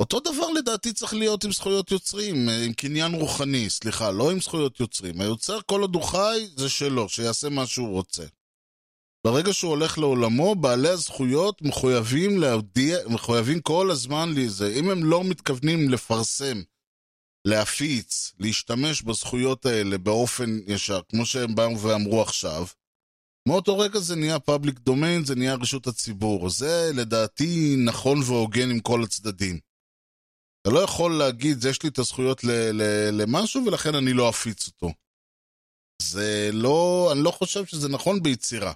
אותו דבר לדעתי צריך להיות עם זכויות יוצרים, עם קניין רוחני, סליחה, לא עם זכויות יוצרים. היוצר כל עוד הוא חי, זה שלו, שיעשה מה שהוא רוצה. ברגע שהוא הולך לעולמו, בעלי הזכויות מחויבים להודיע, מחויבים כל הזמן לזה. אם הם לא מתכוונים לפרסם, להפיץ, להשתמש בזכויות האלה באופן ישר, כמו שהם באו ואמרו עכשיו, מאותו רגע זה נהיה פאבליק דומיין, זה נהיה רשות הציבור. זה לדעתי נכון והוגן עם כל הצדדים. אתה לא יכול להגיד, יש לי את הזכויות למשהו ולכן אני לא אפיץ אותו. זה לא, אני לא חושב שזה נכון ביצירה.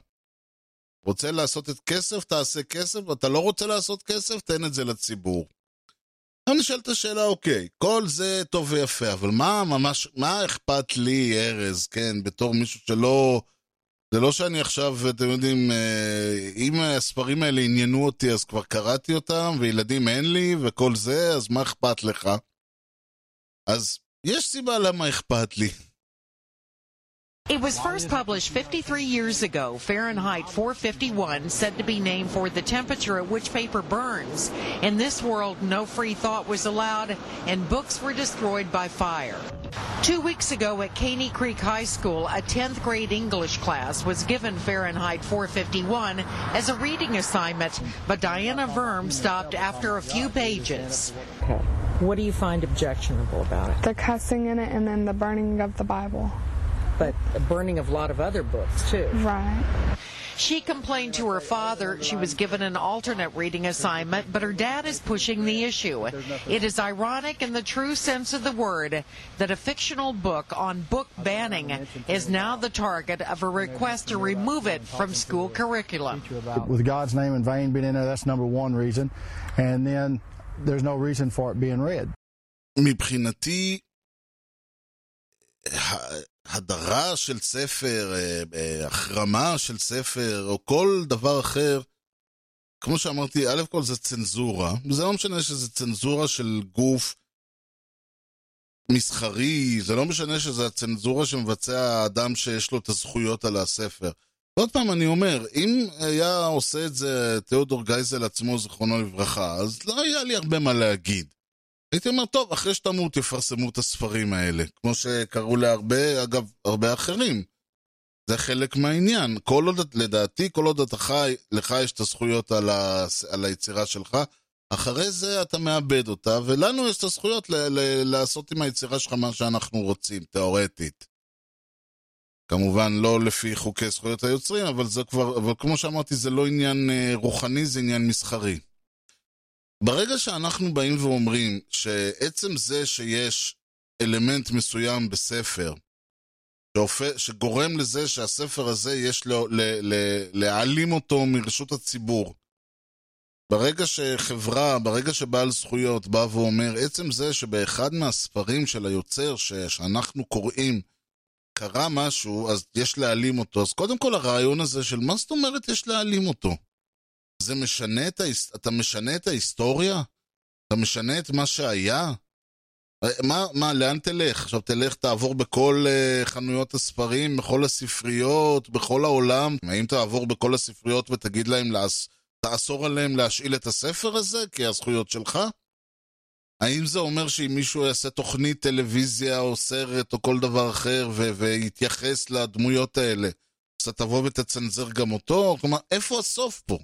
רוצה לעשות את כסף, תעשה כסף, ואתה לא רוצה לעשות כסף, תן את זה לציבור. אני שואל את השאלה, אוקיי, כל זה טוב ויפה, אבל מה ממש, מה אכפת לי, ארז, כן, בתור מישהו שלא... זה לא שאני עכשיו, אתם יודעים, אם הספרים האלה עניינו אותי, אז כבר קראתי אותם, וילדים אין לי, וכל זה, אז מה אכפת לך? אז יש סיבה למה אכפת לי. It was first published 53 years ago. Fahrenheit 451, said to be named for the temperature at which paper burns. In this world, no free thought was allowed, and books were destroyed by fire. Two weeks ago at Caney Creek High School, a 10th grade English class was given Fahrenheit 451 as a reading assignment, but Diana Verm stopped after a few pages. What do you find objectionable about it? The cussing in it and then the burning of the Bible But the burning of a lot of other books, too. Right. She complained to her father she was given an alternate reading assignment, but her dad is pushing the issue. It is ironic in the true sense of the word that a fictional book on book banning is now the target of a request to remove it from school curriculum. With God's name in vain being in there, that's number one reason. And then there's no reason for it being read. מבחינתי, הדרה של ספר, החרמה של ספר, או כל דבר אחר, כמו שאמרתי, א' כל זה צנזורה, וזה לא משנה שזה צנזורה של גוף מסחרי, זה לא משנה שזה הצנזורה שמבצע האדם שיש לו את הזכויות על הספר. עוד פעם אני אומר, אם היה עושה את זה תיאודור גייזל עצמו, זיכרונו לברכה, אז לא היה לי הרבה מה להגיד. הייתי אומר, טוב, אחרי שתמות יפרסמו את הספרים האלה, כמו שקראו להרבה, אגב, הרבה אחרים. זה חלק מהעניין. כל עוד, לדעתי, כל עוד אתה חי, לך יש את הזכויות על, ה, על היצירה שלך, אחרי זה אתה מאבד אותה, ולנו יש את הזכויות ל, ל, לעשות עם היצירה שלך מה שאנחנו רוצים, תאורטית. כמובן לא לפי חוקי זכויות היוצרים, אבל זה כבר, אבל כמו שאמרתי, זה לא עניין רוחני, זה עניין מסחרי. ברגע שאנחנו באים ואומרים שעצם זה שיש אלמנט מסוים בספר. שגורם לזה שהספר הזה יש לו, ל... ל... להעלים אותו מרשות הציבור, ברגע שחברה, ברגע שבעל זכויות בא ואומר, עצם זה שבאחד מהספרים של היוצר ש... שאנחנו קוראים, קרה משהו, אז יש להעלים אותו. אז קודם כל הרעיון הזה של מה זאת אומרת יש להעלים אותו? זה משנה את ההיס... אתה משנה את ההיסטוריה? אתה משנה את מה שהיה? מה, מה, לאן תלך? עכשיו תלך, תעבור בכל uh, חנויות הספרים, בכל הספריות, בכל העולם. האם תעבור בכל הספריות ותגיד להם, להס... תאסור עליהם להשאיל את הספר הזה, כי הזכויות שלך? האם זה אומר שאם מישהו יעשה תוכנית טלוויזיה או סרט או כל דבר אחר ו- ויתייחס לדמויות האלה, אז אתה תבוא ותצנזר גם אותו? כלומר, איפה הסוף פה?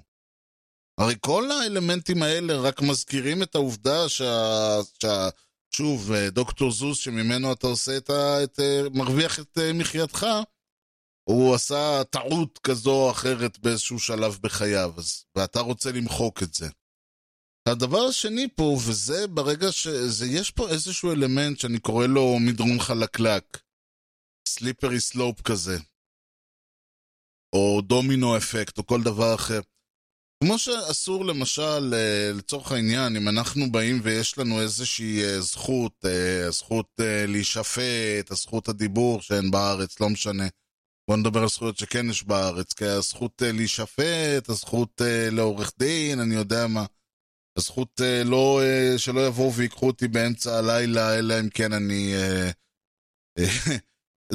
הרי כל האלמנטים האלה רק מזכירים את העובדה שה... שה... שוב, דוקטור זוס, שממנו אתה עושה את ה... את... מרוויח את מחייתך, הוא עשה טעות כזו או אחרת באיזשהו שלב בחייו, אז... ואתה רוצה למחוק את זה. הדבר השני פה, וזה ברגע ש... זה, יש פה איזשהו אלמנט שאני קורא לו מדרון חלקלק. סליפרי סלופ כזה. או דומינו אפקט, או כל דבר אחר. כמו שאסור למשל, לצורך העניין, אם אנחנו באים ויש לנו איזושהי זכות, הזכות להישפט, הזכות הדיבור שאין בארץ, לא משנה. בוא נדבר על זכויות שכן יש בארץ, כי הזכות להישפט, הזכות לעורך דין, אני יודע מה. הזכות לא, שלא יבואו ויקחו אותי באמצע הלילה, אלא אם כן אני...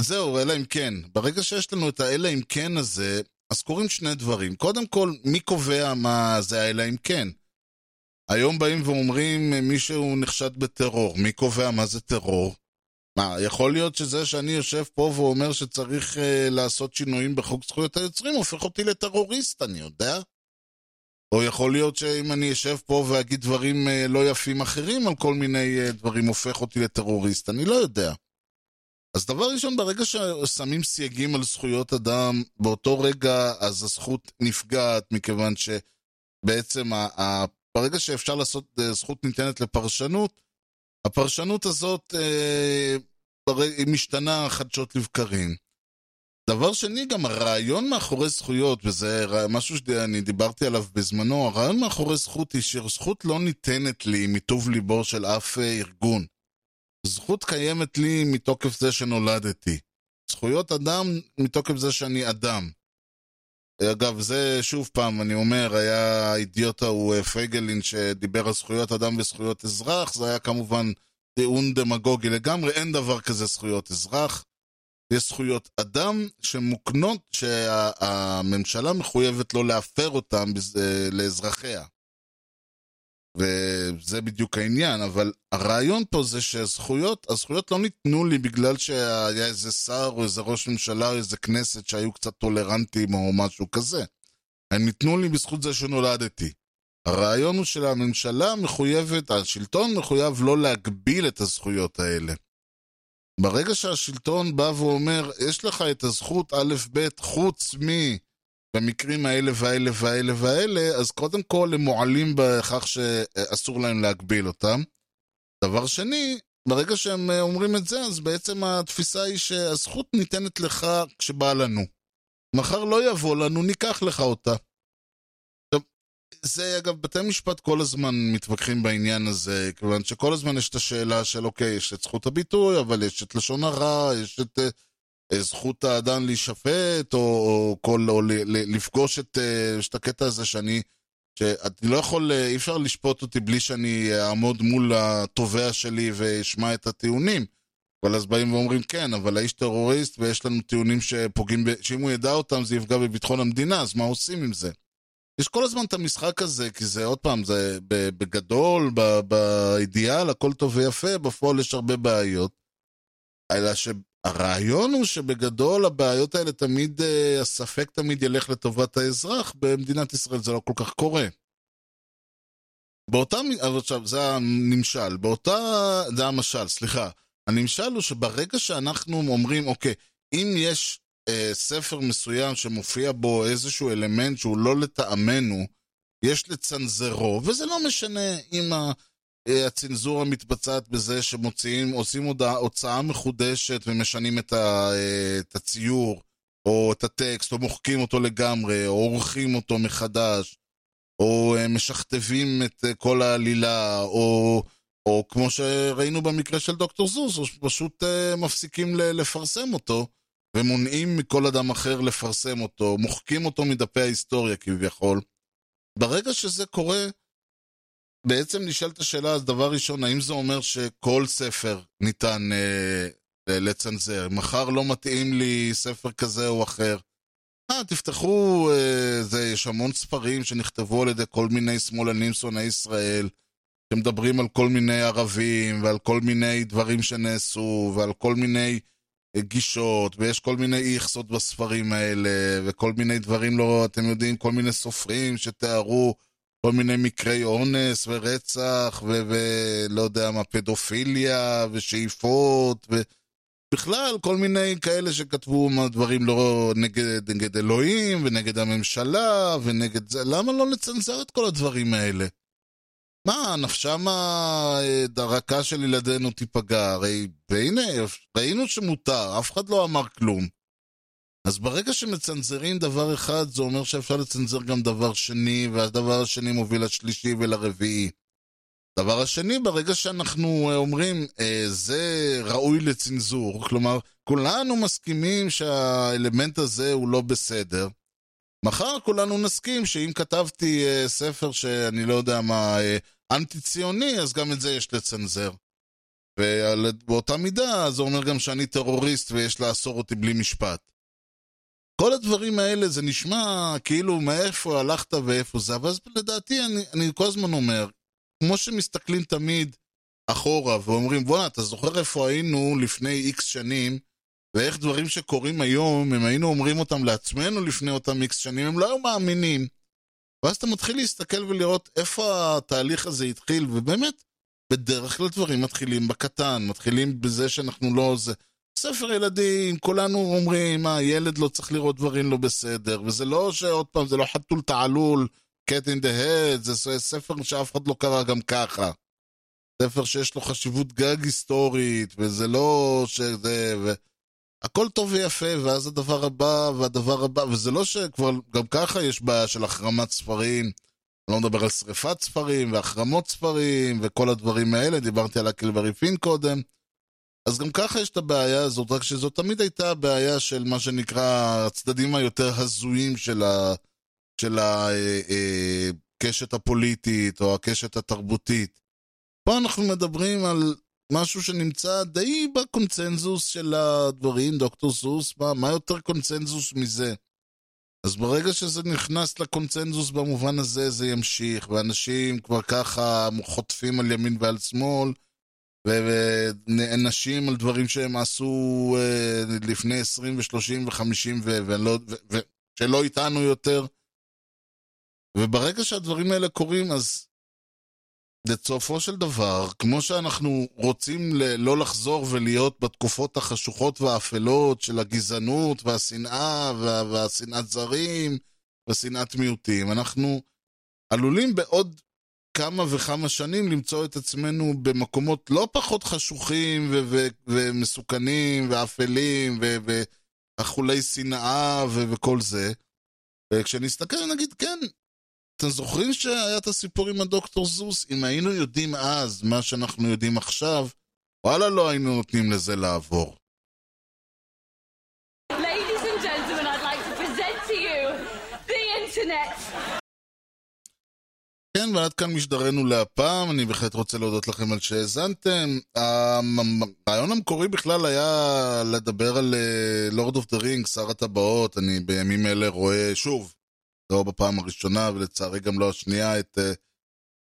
זהו, אלא אם כן. ברגע שיש לנו את האלא אם כן הזה, אז קורים שני דברים. קודם כל, מי קובע מה זה האלא אם כן? היום באים ואומרים מישהו נחשד בטרור. מי קובע מה זה טרור? מה, יכול להיות שזה שאני יושב פה ואומר שצריך uh, לעשות שינויים בחוק זכויות היוצרים, הופך אותי לטרוריסט, אני יודע. או יכול להיות שאם אני אשב פה ואגיד דברים uh, לא יפים אחרים על כל מיני uh, דברים, הופך אותי לטרוריסט, אני לא יודע. אז דבר ראשון, ברגע ששמים סייגים על זכויות אדם, באותו רגע אז הזכות נפגעת, מכיוון שבעצם ה- ה- ברגע שאפשר לעשות זכות ניתנת לפרשנות, הפרשנות הזאת אה, היא משתנה חדשות לבקרים. דבר שני, גם הרעיון מאחורי זכויות, וזה משהו שאני דיברתי עליו בזמנו, הרעיון מאחורי זכות היא שזכות לא ניתנת לי מטוב ליבו של אף ארגון. זכות קיימת לי מתוקף זה שנולדתי. זכויות אדם מתוקף זה שאני אדם. אגב, זה שוב פעם, אני אומר, היה האידיוט ההוא פייגלין שדיבר על זכויות אדם וזכויות אזרח, זה היה כמובן טיעון דמגוגי לגמרי, אין דבר כזה זכויות אזרח. יש זכויות אדם שמוקנות, שהממשלה מחויבת לא להפר אותן אה, לאזרחיה. וזה בדיוק העניין, אבל הרעיון פה זה שהזכויות, הזכויות לא ניתנו לי בגלל שהיה איזה שר או איזה ראש ממשלה או איזה כנסת שהיו קצת טולרנטים או משהו כזה. הם ניתנו לי בזכות זה שנולדתי. הרעיון הוא שהממשלה מחויבת, השלטון מחויב לא להגביל את הזכויות האלה. ברגע שהשלטון בא ואומר, יש לך את הזכות א' ב' חוץ מ... במקרים האלה והאלה והאלה והאלה, אז קודם כל הם מועלים בכך שאסור להם להגביל אותם. דבר שני, ברגע שהם אה, אומרים את זה, אז בעצם התפיסה היא שהזכות ניתנת לך כשבא לנו. מחר לא יבוא לנו, ניקח לך אותה. עכשיו, זה אגב, בתי משפט כל הזמן מתווכחים בעניין הזה, כיוון שכל הזמן יש את השאלה של אוקיי, יש את זכות הביטוי, אבל יש את לשון הרע, יש את אה, זכות האדם להישפט, או, או, כל, או ל, ל, לפגוש את, אה, את הקטע הזה שאני, שאני לא יכול, אה, אי אפשר לשפוט אותי בלי שאני אעמוד מול התובע שלי ואשמע את הטיעונים. אבל אז באים ואומרים כן, אבל האיש טרוריסט ויש לנו טיעונים שפוגעים, ב... שאם הוא ידע אותם זה יפגע בביטחון המדינה, אז מה עושים עם זה? יש כל הזמן את המשחק הזה, כי זה עוד פעם, זה בגדול, באידיאל, הכל טוב ויפה, בפועל יש הרבה בעיות. אלא שהרעיון הוא שבגדול הבעיות האלה תמיד, אה, הספק תמיד ילך לטובת האזרח, במדינת ישראל זה לא כל כך קורה. באותה, אבל עכשיו, זה הנמשל, באותה, זה המשל, סליחה. הנמשל הוא שברגע שאנחנו אומרים, אוקיי, אם יש אה, ספר מסוים שמופיע בו איזשהו אלמנט שהוא לא לטעמנו, יש לצנזרו, וזה לא משנה אם ה, אה, הצנזורה מתבצעת בזה שמוציאים, עושים הודעה, הוצאה מחודשת ומשנים את, ה, אה, את הציור, או את הטקסט, או מוחקים אותו לגמרי, או עורכים אותו מחדש, או אה, משכתבים את אה, כל העלילה, או... או כמו שראינו במקרה של דוקטור זוז, uh, מפסיקים לפרסם אותו, ומונעים מכל אדם אחר לפרסם אותו, מוחקים אותו מדפי ההיסטוריה כביכול. ברגע שזה קורה, בעצם נשאלת השאלה, אז דבר ראשון, האם זה אומר שכל ספר ניתן uh, לצנזר? מחר לא מתאים לי ספר כזה או אחר. אה, תפתחו, uh, זה, יש המון ספרים שנכתבו על ידי כל מיני שמאלנים שונאי ישראל. שמדברים על כל מיני ערבים, ועל כל מיני דברים שנעשו, ועל כל מיני גישות, ויש כל מיני איכסות בספרים האלה, וכל מיני דברים לא, אתם יודעים, כל מיני סופרים שתיארו כל מיני מקרי אונס ורצח, ולא יודע מה, פדופיליה, ושאיפות, ובכלל כל מיני כאלה שכתבו דברים לא נגד, נגד אלוהים, ונגד הממשלה, ונגד זה, למה לא לצנזר את כל הדברים האלה? מה, נפשם הדרכה של ילדינו תיפגע, הרי והנה, ראינו שמותר, אף אחד לא אמר כלום. אז ברגע שמצנזרים דבר אחד, זה אומר שאפשר לצנזר גם דבר שני, והדבר השני מוביל לשלישי ולרביעי. דבר השני, ברגע שאנחנו אומרים, אה, זה ראוי לצנזור, כלומר, כולנו מסכימים שהאלמנט הזה הוא לא בסדר, מחר כולנו נסכים שאם כתבתי אה, ספר שאני לא יודע מה, אה, אנטי-ציוני, אז גם את זה יש לצנזר. ובאותה מידה זה אומר גם שאני טרוריסט ויש לאסור אותי בלי משפט. כל הדברים האלה זה נשמע כאילו מאיפה הלכת ואיפה זה, אבל לדעתי אני, אני כל הזמן אומר, כמו שמסתכלים תמיד אחורה ואומרים בואנה אתה זוכר איפה היינו לפני איקס שנים ואיך דברים שקורים היום, אם היינו אומרים אותם לעצמנו לפני אותם איקס שנים, הם לא היו מאמינים. ואז אתה מתחיל להסתכל ולראות איפה התהליך הזה התחיל, ובאמת, בדרך כלל דברים מתחילים בקטן, מתחילים בזה שאנחנו לא... זה... ספר ילדים, כולנו אומרים, מה, ילד לא צריך לראות דברים לא בסדר, וזה לא שעוד פעם, זה לא חתול תעלול, cat in the head, זה ספר שאף אחד לא קרא גם ככה. ספר שיש לו חשיבות גג היסטורית, וזה לא שזה... ו... הכל טוב ויפה, ואז הדבר הבא, והדבר הבא, וזה לא שכבר, גם ככה יש בעיה של החרמת ספרים, אני לא מדבר על שריפת ספרים, והחרמות ספרים, וכל הדברים האלה, דיברתי על הקלבריפין קודם, אז גם ככה יש את הבעיה הזאת, רק שזאת תמיד הייתה הבעיה של מה שנקרא הצדדים היותר הזויים של, ה, של הקשת הפוליטית, או הקשת התרבותית. פה אנחנו מדברים על משהו שנמצא די בקונצנזוס של הדברים, דוקטור סוס, מה, מה יותר קונצנזוס מזה? אז ברגע שזה נכנס לקונצנזוס במובן הזה, זה ימשיך, ואנשים כבר ככה חוטפים על ימין ועל שמאל, ונענשים על דברים שהם עשו אה, לפני 20 ו-30 ו-50 ושלא איתנו יותר. וברגע שהדברים האלה קורים, אז לסופו של דבר, כמו שאנחנו רוצים לא לחזור ולהיות בתקופות החשוכות והאפלות של הגזענות והשנאה וה- והשנאת זרים ושנאת מיעוטים, אנחנו עלולים בעוד כמה וכמה שנים למצוא את עצמנו במקומות לא פחות חשוכים ו- ו- ומסוכנים ואפלים ו- ואכולי שנאה ו- וכל זה. וכשנסתכל נגיד, כן, אתם זוכרים שהיה את הסיפור עם הדוקטור זוס? אם היינו יודעים אז מה שאנחנו יודעים עכשיו, וואלה לא היינו נותנים לזה לעבור. כן, ועד כאן משדרנו לפעם, אני בהחלט רוצה להודות לכם על שהאזנתם. הרעיון המקורי בכלל היה לדבר על Lord of the Ring, שר הטבעות, אני בימים אלה רואה שוב, לא בפעם הראשונה ולצערי גם לא השנייה, את uh,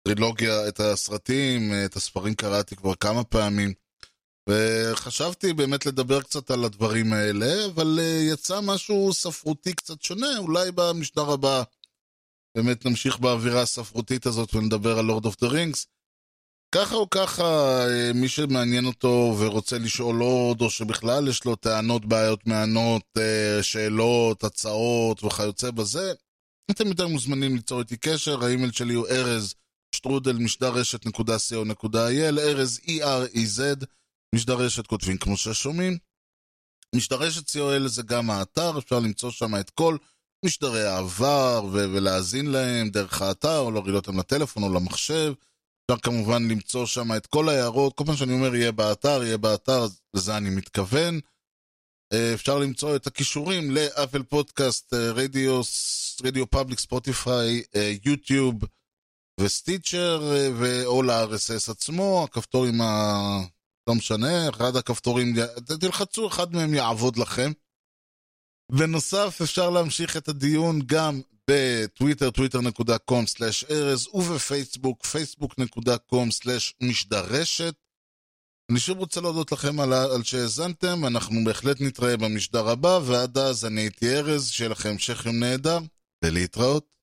טרילוגיה, את הסרטים, את הספרים קראתי כבר כמה פעמים. וחשבתי באמת לדבר קצת על הדברים האלה, אבל uh, יצא משהו ספרותי קצת שונה, אולי במשדר הבא באמת נמשיך באווירה הספרותית הזאת ונדבר על Lord of the Rings. ככה או ככה, מי שמעניין אותו ורוצה לשאול עוד, או שבכלל יש לו טענות, בעיות, מענות, שאלות, הצעות וכיוצא בזה, אתם יותר ממוזמנים ליצור איתי קשר, האימייל שלי הוא ארז שטרודל משדר נקודה co.il, ארז E-R-E-Z, משדר רשת כותבים כמו ששומעים. משדר co.il זה גם האתר, אפשר למצוא שם את כל משדרי העבר ולהאזין להם דרך האתר, או להוריד אותם לטלפון או למחשב. אפשר כמובן למצוא שם את כל ההערות, כל פעם שאני אומר יהיה באתר, יהיה באתר, לזה אני מתכוון. אפשר למצוא את הקישורים לאפל פודקאסט, רדיו, RadioPublic, ספוטיפיי, יוטיוב ו-Stitcher, או ל-RSS עצמו, הכפתור עם ה... לא משנה, אחד הכפתורים, תלחצו, אחד מהם יעבוד לכם. בנוסף, אפשר להמשיך את הדיון גם בטוויטר, twitter.com/ארז, ובפייסבוק, facebook.com/משדרשת. אני שוב רוצה להודות לכם על, על שהאזנתם, אנחנו בהחלט נתראה במשדר הבא, ועד אז אני הייתי ארז, שיהיה לכם המשך יום נהדר, ולהתראות.